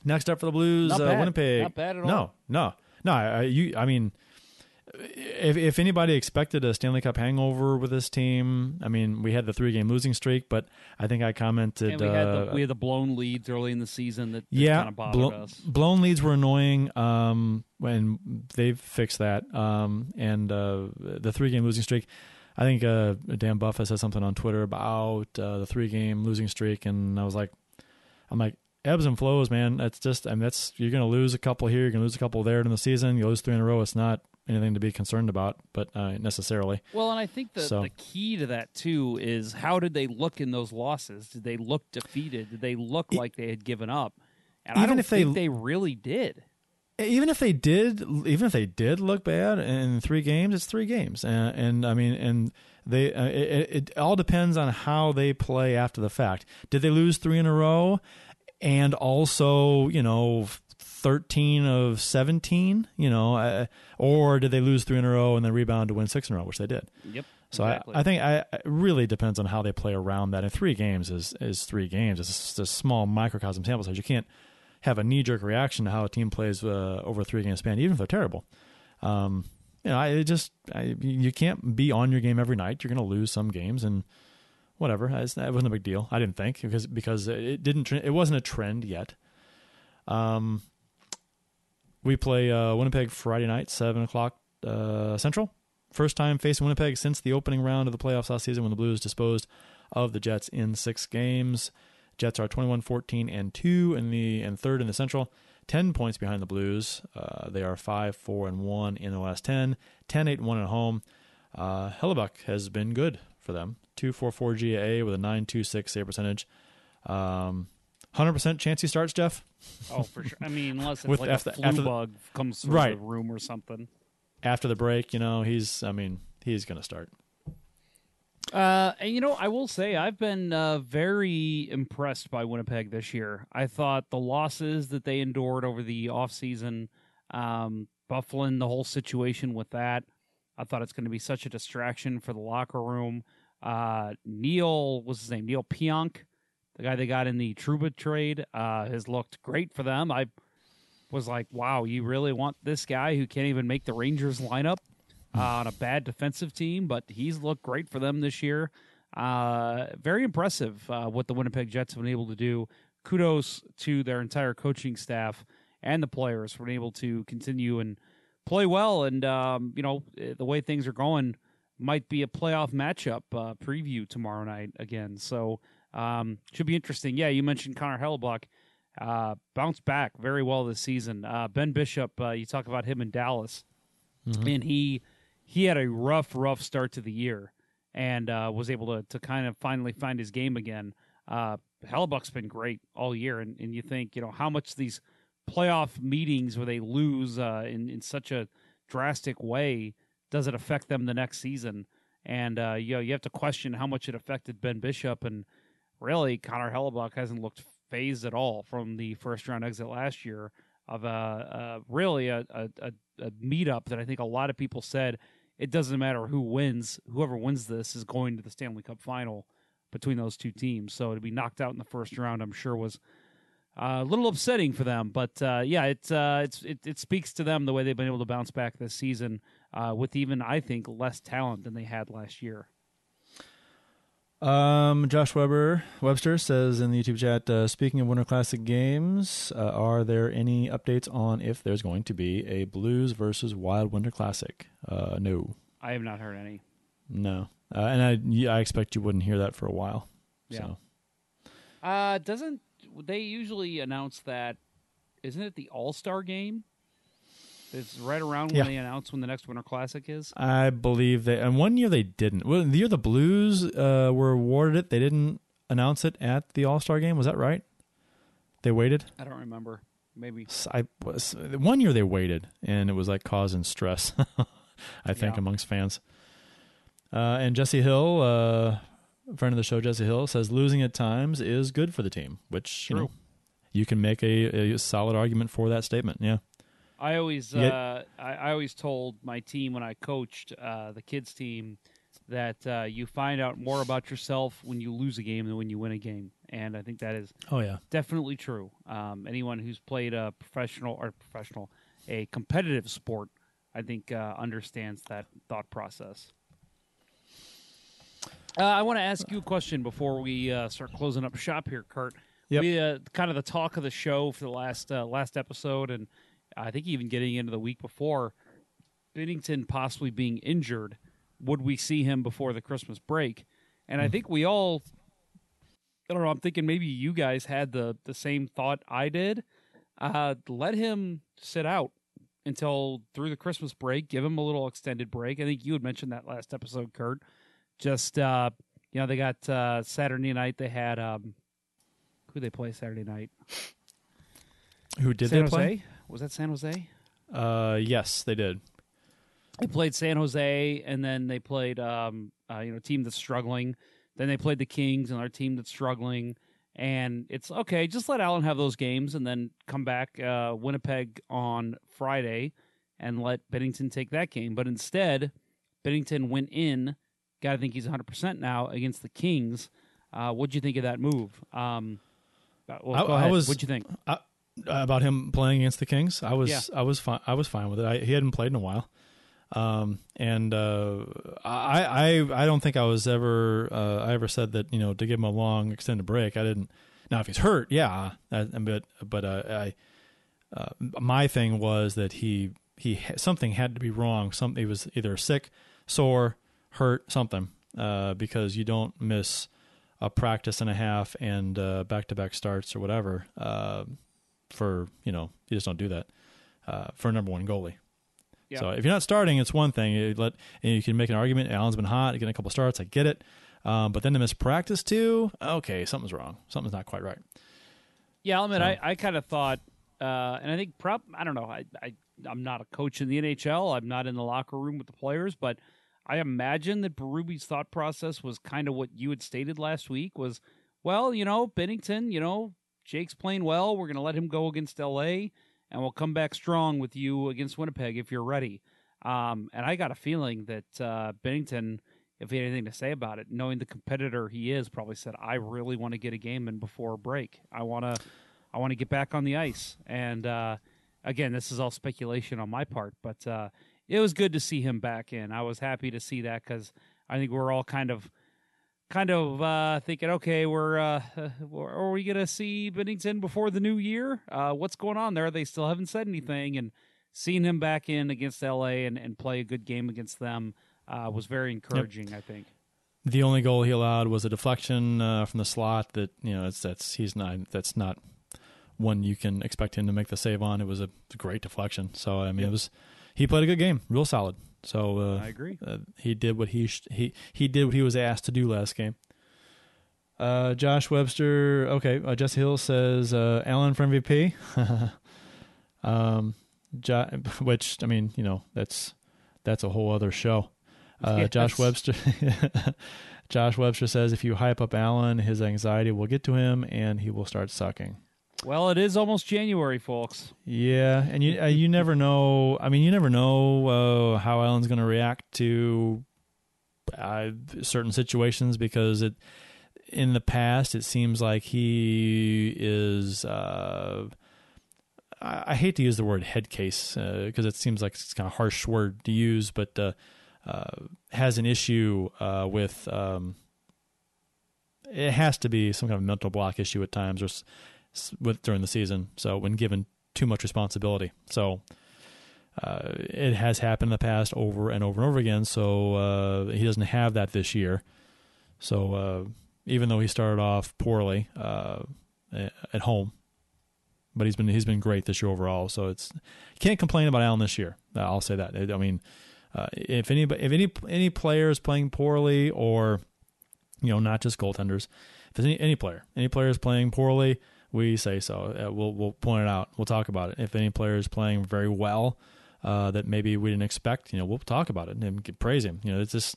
Next up for the Blues, uh. Winnipeg. Not bad at all. No, no, no. I, you, I mean, if if anybody expected a Stanley Cup hangover with this team, I mean, we had the three game losing streak, but I think I commented. And we had uh, the we had the blown leads early in the season that, that yeah, kind of bothered blo- us. blown leads were annoying. Um, when they've fixed that. Um, and uh, the three game losing streak. I think uh, Dan Buffett said something on Twitter about uh, the three game losing streak, and I was like, I'm like ebbs and flows, man. That's just, I mean, that's you're gonna lose a couple here, you're gonna lose a couple there in the season. You lose three in a row. It's not anything to be concerned about, but uh, necessarily. Well, and I think the, So- the key to that too is how did they look in those losses? Did they look defeated? Did they look like they had given up? And I Even don't if they- they really did. even if they did even if they did look bad in three games it's three games and, and i mean and they uh, it, it all depends on how they play after the fact did they lose three in a row and also you know 13 of 17 you know uh, or did they lose three in a row and then rebound to win six in a row which they did Yep. so exactly. I, I think I, it really depends on how they play around that. And three games is is three games. It's just a small microcosm sample size. You can't have a knee jerk reaction to how a team plays uh, over a three game span, even if they're terrible. Um, you know, I it just I, you can't be on your game every night. You're going to lose some games and whatever. It wasn't a big deal. I didn't think because because it didn't it wasn't a trend yet. Um, we play uh, Winnipeg Friday night, seven o'clock uh, Central. First time facing Winnipeg since the opening round of the playoffs last season when the Blues disposed of the Jets in six games. Jets are 21 14 and 2 in the and third in the Central, 10 points behind the Blues. Uh, they are 5 4 and 1 in the last 10, 10 8 1 at home. Uh, Hellebuyck has been good for them. 244 GAA with a 926 save percentage. Um, 100% chance he starts, Jeff? Oh, for sure. I mean, unless it's With like after- a flu after the- bug comes through Right. the room or something. After the break, you know, he's, I mean, he's going to start. Uh, and you know, I will say I've been uh, very impressed by Winnipeg this year. I thought the losses that they endured over the offseason, um, Byfuglien, the whole situation with that, I thought it's going to be such a distraction for the locker room. Uh, Neil, what's his name? Neil Pionk, the guy they got in the Trouba trade, uh, has looked great for them. I was like, wow, you really want this guy who can't even make the Rangers lineup? uh, on a bad defensive team, but he's looked great for them this year. Uh, very impressive uh, what the Winnipeg Jets have been able to do. Kudos to their entire coaching staff and the players for being able to continue and play well. And um, you know eh, the way things are going might be a playoff matchup uh, preview tomorrow night again. So um, should be interesting. Yeah, you mentioned Connor Hellebuyck. Uh, bounced back very well this season. Uh, ben Bishop, uh, you talk about him in Dallas and he he had a rough, rough start to the year, and uh, was able to to kind of finally find his game again. Uh, Hellebuyck's been great all year, and, and you think you know how much these playoff meetings where they lose uh, in in such a drastic way does it affect them the next season? And uh, you know you have to question how much it affected Ben Bishop, and really Connor Hellebuyck hasn't looked phased at all from the first round exit last year of a, uh really a, a, a, a meetup that I think a lot of people said it doesn't matter who wins, whoever wins this is going to the Stanley Cup final between those two teams. So to be knocked out in the first round, I'm sure was uh, a little upsetting for them. But uh, yeah, it, uh, it's it, it speaks to them the way they've been able to bounce back this season uh, with even I think less talent than they had last year. Um, Josh Weber Webster says in the YouTube chat, uh, speaking of Winter Classic games, uh, are there any updates on if there's going to be a Blues versus Wild Winter Classic? Uh, no, I have not heard any. no, uh, and I I expect you wouldn't hear that for a while. Yeah. So Uh, doesn't they usually announce that? Isn't it the All Star game? It's right around when Yeah. they announce when the next Winter Classic is. I believe they, and one year they didn't. Well, the year the Blues uh, were awarded it, they didn't announce it at the All Star game. Was that right? They waited. I don't remember. Maybe. S- I was one year they waited, and it was like causing stress. I think Yeah. amongst fans. Uh, and Jesse Hill, uh, friend of the show, Jesse Hill says losing at times is good for the team, which you know True. you can make a, a solid argument for that statement. Yeah, I always, Yeah. uh, I, I always told my team when I coached uh, the kids team that uh, you find out more about yourself when you lose a game than when you win a game, and I think that is oh yeah, definitely true. Um, anyone who's played a professional or professional, a competitive sport, I think uh, understands that thought process. Uh, I want to ask you a question before we uh, start closing up shop here, Kurt. Yep. We uh, kind of the talk of the show for the last uh, last episode, and I think even getting into the week before, Binnington possibly being injured. Would we see him before the Christmas break? And I think we all I don't know. I'm thinking maybe you guys had the the same thought I did. Uh, let him sit out until through the Christmas break. Give him a little extended break. I think you had mentioned that last episode, Kurt. Just uh, you know, they got uh, Saturday night. They had um, who they play Saturday night? who did San they Jose. play? Was that San Jose? Uh, yes, they did. They played San Jose, and then they played um, uh, you know, a team that's struggling. Then they played the Kings, and our team that's struggling. And it's okay. Just let Allen have those games, and then come back uh, Winnipeg on Friday, and let Binnington take that game. But instead, Binnington went in. Got to think he's 100 percent now against the Kings. Uh, what'd you think of that move? Um, uh, well, I- I was- What'd you think? Uh, about him playing against the Kings, I was Yeah. I was fine. I was fine with it. I, he hadn't played in a while, um, and uh, I I I don't think I was ever uh, I ever said that you know to give him a long extended break. I didn't. Now if he's hurt, yeah, I, but but uh, I uh, my thing was that he he something had to be wrong. Something he was either sick, sore, hurt, something. Uh, because you don't miss a practice and a half and back to back starts or whatever. For you know you just don't do that uh, for a number one goalie. Yeah. So if you're not starting, it's one thing. You let and you can make an argument. Allen's been hot, getting a couple starts. I get it, um, but then to miss practice too. Okay, something's wrong. Something's not quite right. Yeah, I'll admit, So- I, I kind of thought, uh, and I think prop. I don't know. I, I I'm not a coach in the NHL. I'm not in the locker room with the players, but I imagine that Berube's thought process was kind of what you had stated last week. Was well, you know, Binnington, you know, Jake's playing well. We're going to let him go against LA, and we'll come back strong with you against Winnipeg if you're ready. Um, and I got a feeling that uh, Binnington, if he had anything to say about it, knowing the competitor he is, probably said, "I really want to get a game in before break. I want to, I want to get back on the ice." And uh, again, this is all speculation on my part, but uh, it was good to see him back in. I was happy to see that because I think we're all kind of, kind of uh, thinking, okay, we're, uh, are we gonna see Binnington before the new year? Uh, what's going on there? They still haven't said anything, and seeing him back in against LA and, and play a good game against them uh, was very encouraging. I think. The only goal he allowed was a deflection uh, from the slot. That you know, it's that's he's not that's not one you can expect him to make the save on. It was a great deflection. So I mean, it was he played a good game, real solid. So uh, I agree. Uh, he did what he sh- he he did what he was asked to do last game. Uh, Josh Webster. Okay, uh, Jesse Hill says uh, Allen for MVP. um, jo- which I mean, you know, that's that's a whole other show. Uh, Josh Webster. Josh Webster says if you hype up Allen, his anxiety will get to him and he will start sucking. Well, it is almost January, folks. Yeah, and you uh, you never know. I mean, you never know uh, how Allen's going to react to uh, certain situations because it in the past it seems like he is. Uh, I, I hate to use the word head case because it seems like it's kind of harsh word to use, but uh, uh, has an issue uh, with. Um, it has to be some kind of mental block issue at times or with during the season. So when given too much responsibility, so uh, it has happened in the past over and over and over again. So uh, he doesn't have that this year. So uh, even though he started off poorly uh, at home, but he's been he's been great this year overall. So it's can't complain about Allen this year. I'll say that. I mean, uh, if any if any any player is playing poorly, or you know, not just goaltenders, if any any player, any player is playing poorly, we say so. Uh, we'll we'll point it out. We'll talk about it. If any player is playing very well, uh, that maybe we didn't expect, you know, we'll talk about it and praise him. You know, it's just.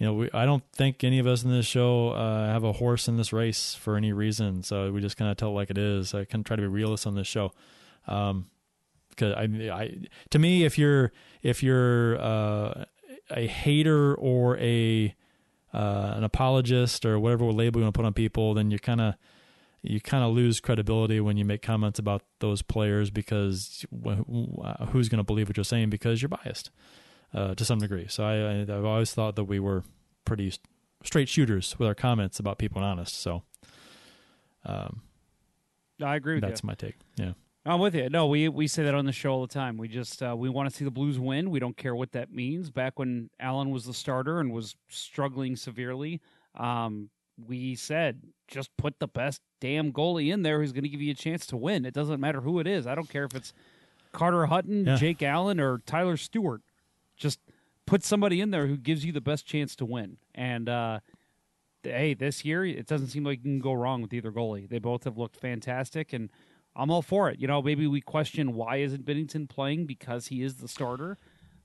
You know, we, I don't think any of us in this show uh, have a horse in this race for any reason. So we just kind of tell it like it is. I kind of try to be realist on this show. Um, because I, I, to me, if you're if you're uh, a hater or a uh, an apologist or whatever label you want to put on people, then you're kind of you kind of lose credibility when you make comments about those players because who's going to believe what you're saying because you're biased uh, to some degree. So I, I've always thought that we were pretty straight shooters with our comments about people and honest. So um, I agree with you. that's my take. Yeah. I'm with you. No, we we say that on the show all the time. We just uh, we want to see the Blues win. We don't care what that means. Back when Allen was the starter and was struggling severely, um, we said just put the best damn goalie in there who's going to give you a chance to win. It doesn't matter who it is. I don't care if it's Carter Hutton, Yeah. Jake Allen, or Tyler Stewart. Just put somebody in there who gives you the best chance to win. And uh, hey, this year it doesn't seem like you can go wrong with either goalie. They both have looked fantastic, and I'm all for it. You know, maybe we question why isn't Binnington playing because he is the starter,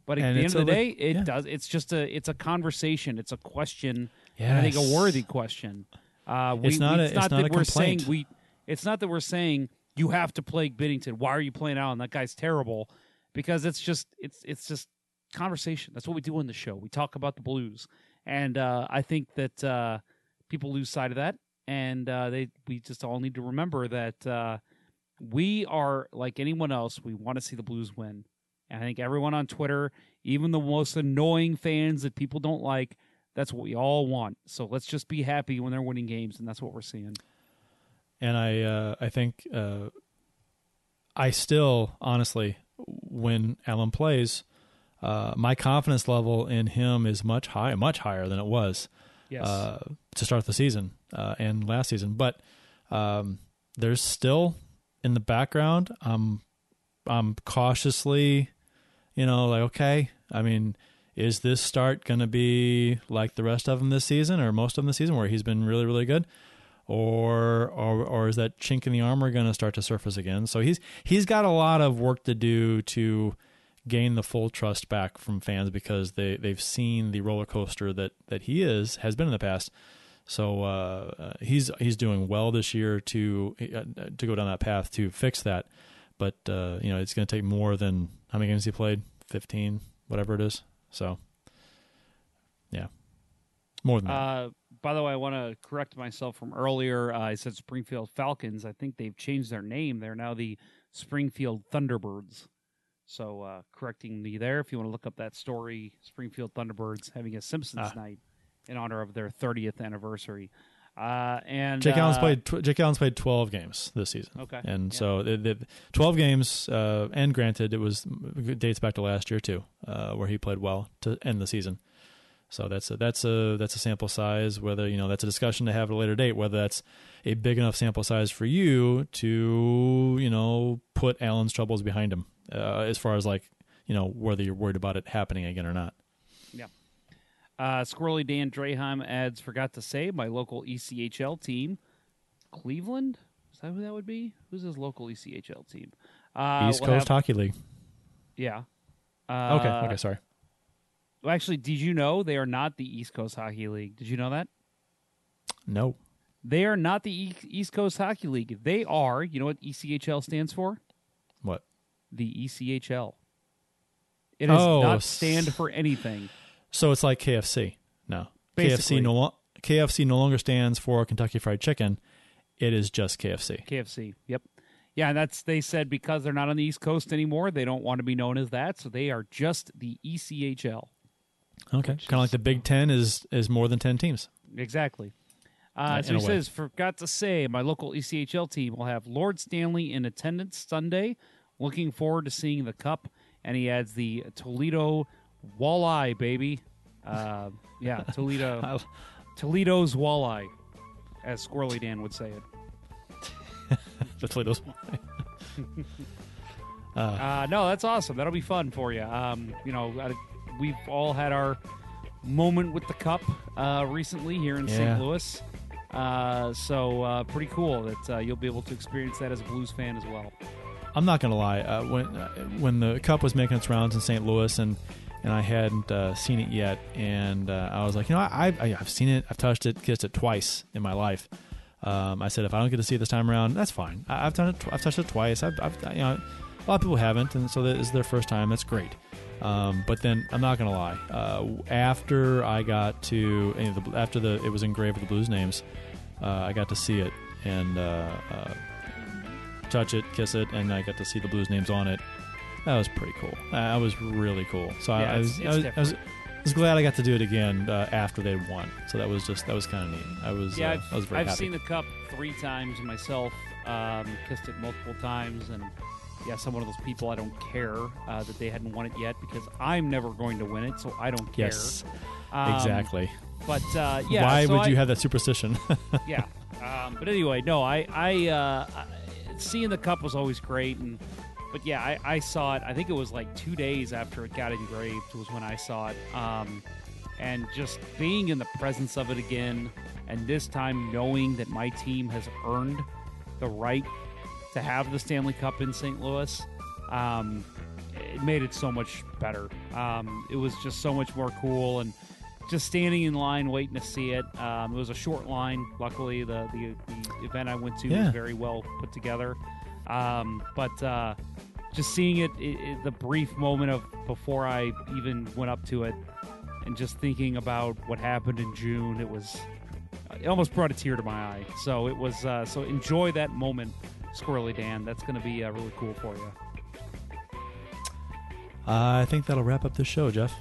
but at And the end of the day, le- it yeah. does. It's just a it's a conversation. It's a question, and I think a worthy question. Uh, we, It's not we- a- it's not that we're saying we. It's not that we're saying you have to play Binnington. Why are you playing Allen? That guy's terrible. Because it's just it's it's just conversation. That's what we do on the show. We talk about the Blues, and uh, I think that uh, people lose sight of that, and uh, they we just all need to remember that uh, we are like anyone else. We want to see the Blues win, and I think everyone on Twitter, even the most annoying fans that people don't like, that's what we all want. So let's just be happy when they're winning games, and that's what we're seeing. and I uh, I think uh, I still honestly when Allen plays, uh, my confidence level in him is much high, much higher than it was Yes. uh, to start the season uh, and last season. But um, there's still in the background. I'm I'm cautiously, you know, like okay. I mean, is this start going to be like the rest of them this season, or most of them this season, where he's been really really good? or or or is that chink in the armor going to start to surface again? So he's he's got a lot of work to do to gain the full trust back from fans because they they've seen the roller coaster that that he is has been in the past. So uh, uh, he's he's doing well this year to uh, to go down that path to fix that. But uh, you know it's going to take more than how many games he played? Fifteen, whatever it is. So yeah, more than that. Uh, by the way, I want to correct myself from earlier. Uh, I said Springfield Falcons. I think they've changed their name. They're now the Springfield Thunderbirds. So, uh, correcting me there. If you want to look up that story, Springfield Thunderbirds having a Simpsons Ah. night in honor of their 30th anniversary. Uh, and Jake Allen's uh, played. Tw- Jake Allen's played twelve games this season. Okay. and Yeah. so the, the twelve games. Uh, and granted, it was it dates back to last year too, uh, where he played well to end the season. So that's a, that's a that's a sample size. Whether you know that's a discussion to have at a later date. Whether that's a big enough sample size for you to you know put Allen's troubles behind him, uh, as far as like you know whether you're worried about it happening again or not. Yeah. Uh, Squirrely Dan Draheim adds, forgot to say, my local ECHL team, Cleveland? Is that who that would be? Who's his local ECHL team? Uh, East Coast have- Hockey League. Yeah. Uh, Okay, okay, sorry. Well, actually, did you know they are not the East Coast Hockey League? Did you know that? No, They are not the East Coast Hockey League. They are, you know what ECHL stands for? what? The ECHL. It does Oh, not stand for anything. So it's like KFC. No, Basically. KFC no lo- KFC no longer stands for Kentucky Fried Chicken. It is just KFC. KFC. Yep. Yeah, and that's they said because they're not on the East Coast anymore, they don't want to be known as that, so they are just the ECHL. Okay, kind of like the Big Ten is is more than ten teams. Exactly. Uh, in so he way. says, forgot to say, my local ECHL team will have Lord Stanley in attendance Sunday. Looking forward to seeing the cup. And he adds the Toledo walleye, baby. Uh, yeah, Toledo, Toledo's walleye, as Squirrely Dan would say it. the Toledo's. Uh, no, that's awesome. That'll be fun for you. Um, you know, I, we've all had our moment with the cup uh, recently here in Yeah. St. Louis. Uh, so uh, pretty cool that uh, you'll be able to experience that as a Blues fan as well. I'm not gonna lie. Uh, when uh, when the Cup was making its rounds in St. Louis and and I hadn't uh, seen it yet, and uh, I was like, you know, I, I I've seen it, I've touched it, kissed it twice in my life. Um, I said, if I don't get to see it this time around, that's fine. I, I've done it. I've touched it twice. I've, I've you know, a lot of people haven't, and so that is their first time. That's great. Um, but then I'm not gonna lie. Uh, after I got to after the it was engraved with the Blues names, uh, I got to see it and uh, uh, touch it, kiss it, and I got to see the Blues names on it. That was pretty cool. That was really cool. So Yeah, I, I was, I, was, I, was, I was glad I got to do it again uh, after they won. So that was just that was kind of neat. I was Yeah, uh, I've, I was very I've happy. seen the cup three times myself. Um, kissed it multiple times, and yes, I'm one of those people. I don't care uh, that they hadn't won it yet because I'm never going to win it, so I don't care. yes, Um, exactly. But uh, yeah, Why so would you have that superstition? yeah. Um, but anyway, no, I, I, uh, I- seeing the cup was always great, and but yeah, I, I saw it. I think it was like two days after it got engraved was when I saw it, um, and just being in the presence of it again, and this time knowing that my team has earned the right to have the Stanley Cup in St. Louis. Um, it made it so much better. Um, it was just so much more cool, and just standing in line waiting to see it. Um, it was a short line. Luckily, the, the the event I went to Yeah. was very well put together. Um, but uh, just seeing it, it, it, the brief moment of before I even went up to it, and just thinking about what happened in June, it was it almost brought a tear to my eye. So it was uh, so enjoy that moment, Squirrely Dan. That's going to be uh, really cool for you. I think that'll wrap up this show, Jeff.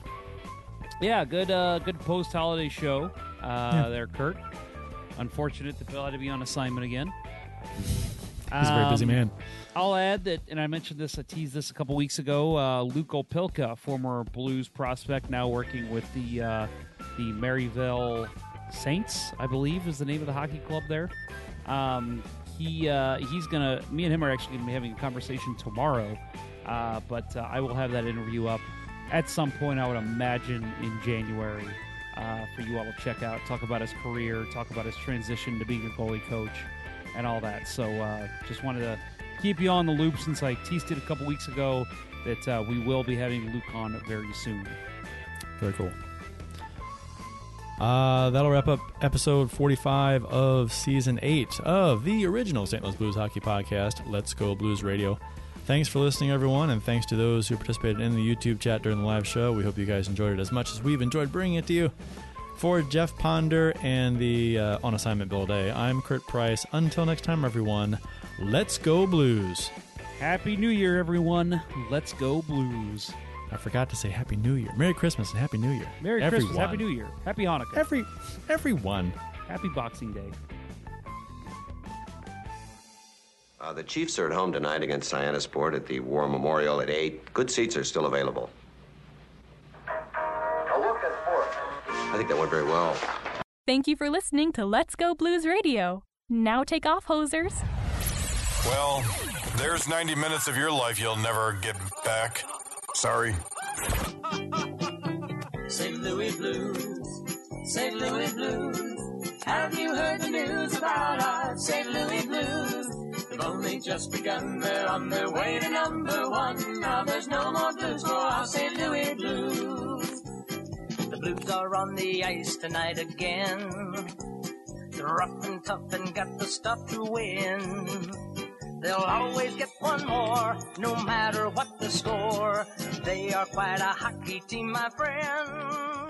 Yeah, good uh, good post holiday show uh, Yeah. there, Kurt. Unfortunate that Bill had to be on assignment again. He's a very busy Um, man. I'll add that, and I mentioned this, I teased this a couple weeks ago. Uh, Luke Opilka, former Blues prospect, now working with the uh, the Maryville Saints, I believe, is the name of the hockey club there. Um, he uh, he's gonna. Me and him are actually gonna be having a conversation tomorrow, uh, but uh, I will have that interview up at some point. I would imagine in January uh, for you all to check out. Talk about his career, talk about his transition to being a goalie coach, and all that. So uh, just wanted to keep you on the loop since I teased it a couple weeks ago that uh, we will be having Luke on very soon. Very cool. Uh, that'll wrap up episode 45 of season 8 of the original St. Louis Blues Hockey Podcast, Let's Go Blues Radio. Thanks for listening, everyone, and thanks to those who participated in the YouTube chat during the live show. We hope you guys enjoyed it as much as we've enjoyed bringing it to you. For Jeff Ponder and the uh, On Assignment Bill Day, I'm Kurt Price. Until next time, everyone, let's go Blues. Happy New Year, everyone. Let's go Blues. I forgot to say Happy New Year. Merry Christmas and Happy New Year. Merry everyone. Christmas, Happy New Year, Happy Hanukkah, Every, everyone. Happy Boxing Day. Uh, the Chiefs are at home tonight against Sport at the War Memorial at 8. Good seats are still available. Think that went very well. Thank you for listening to Let's Go Blues Radio. Now take off, hosers. Well, there's 90 minutes of your life you'll never get back. Sorry. St. Louis Blues, St. Louis Blues. Have you heard the news about our St. Louis Blues? They've only just begun, they're on their way to number one. Now there's no more blues for our St. Louis Blues. Blues are on the ice tonight again. They're rough and tough and got the stuff to win. They'll always get one more, no matter what the score. They are quite a hockey team, my friend.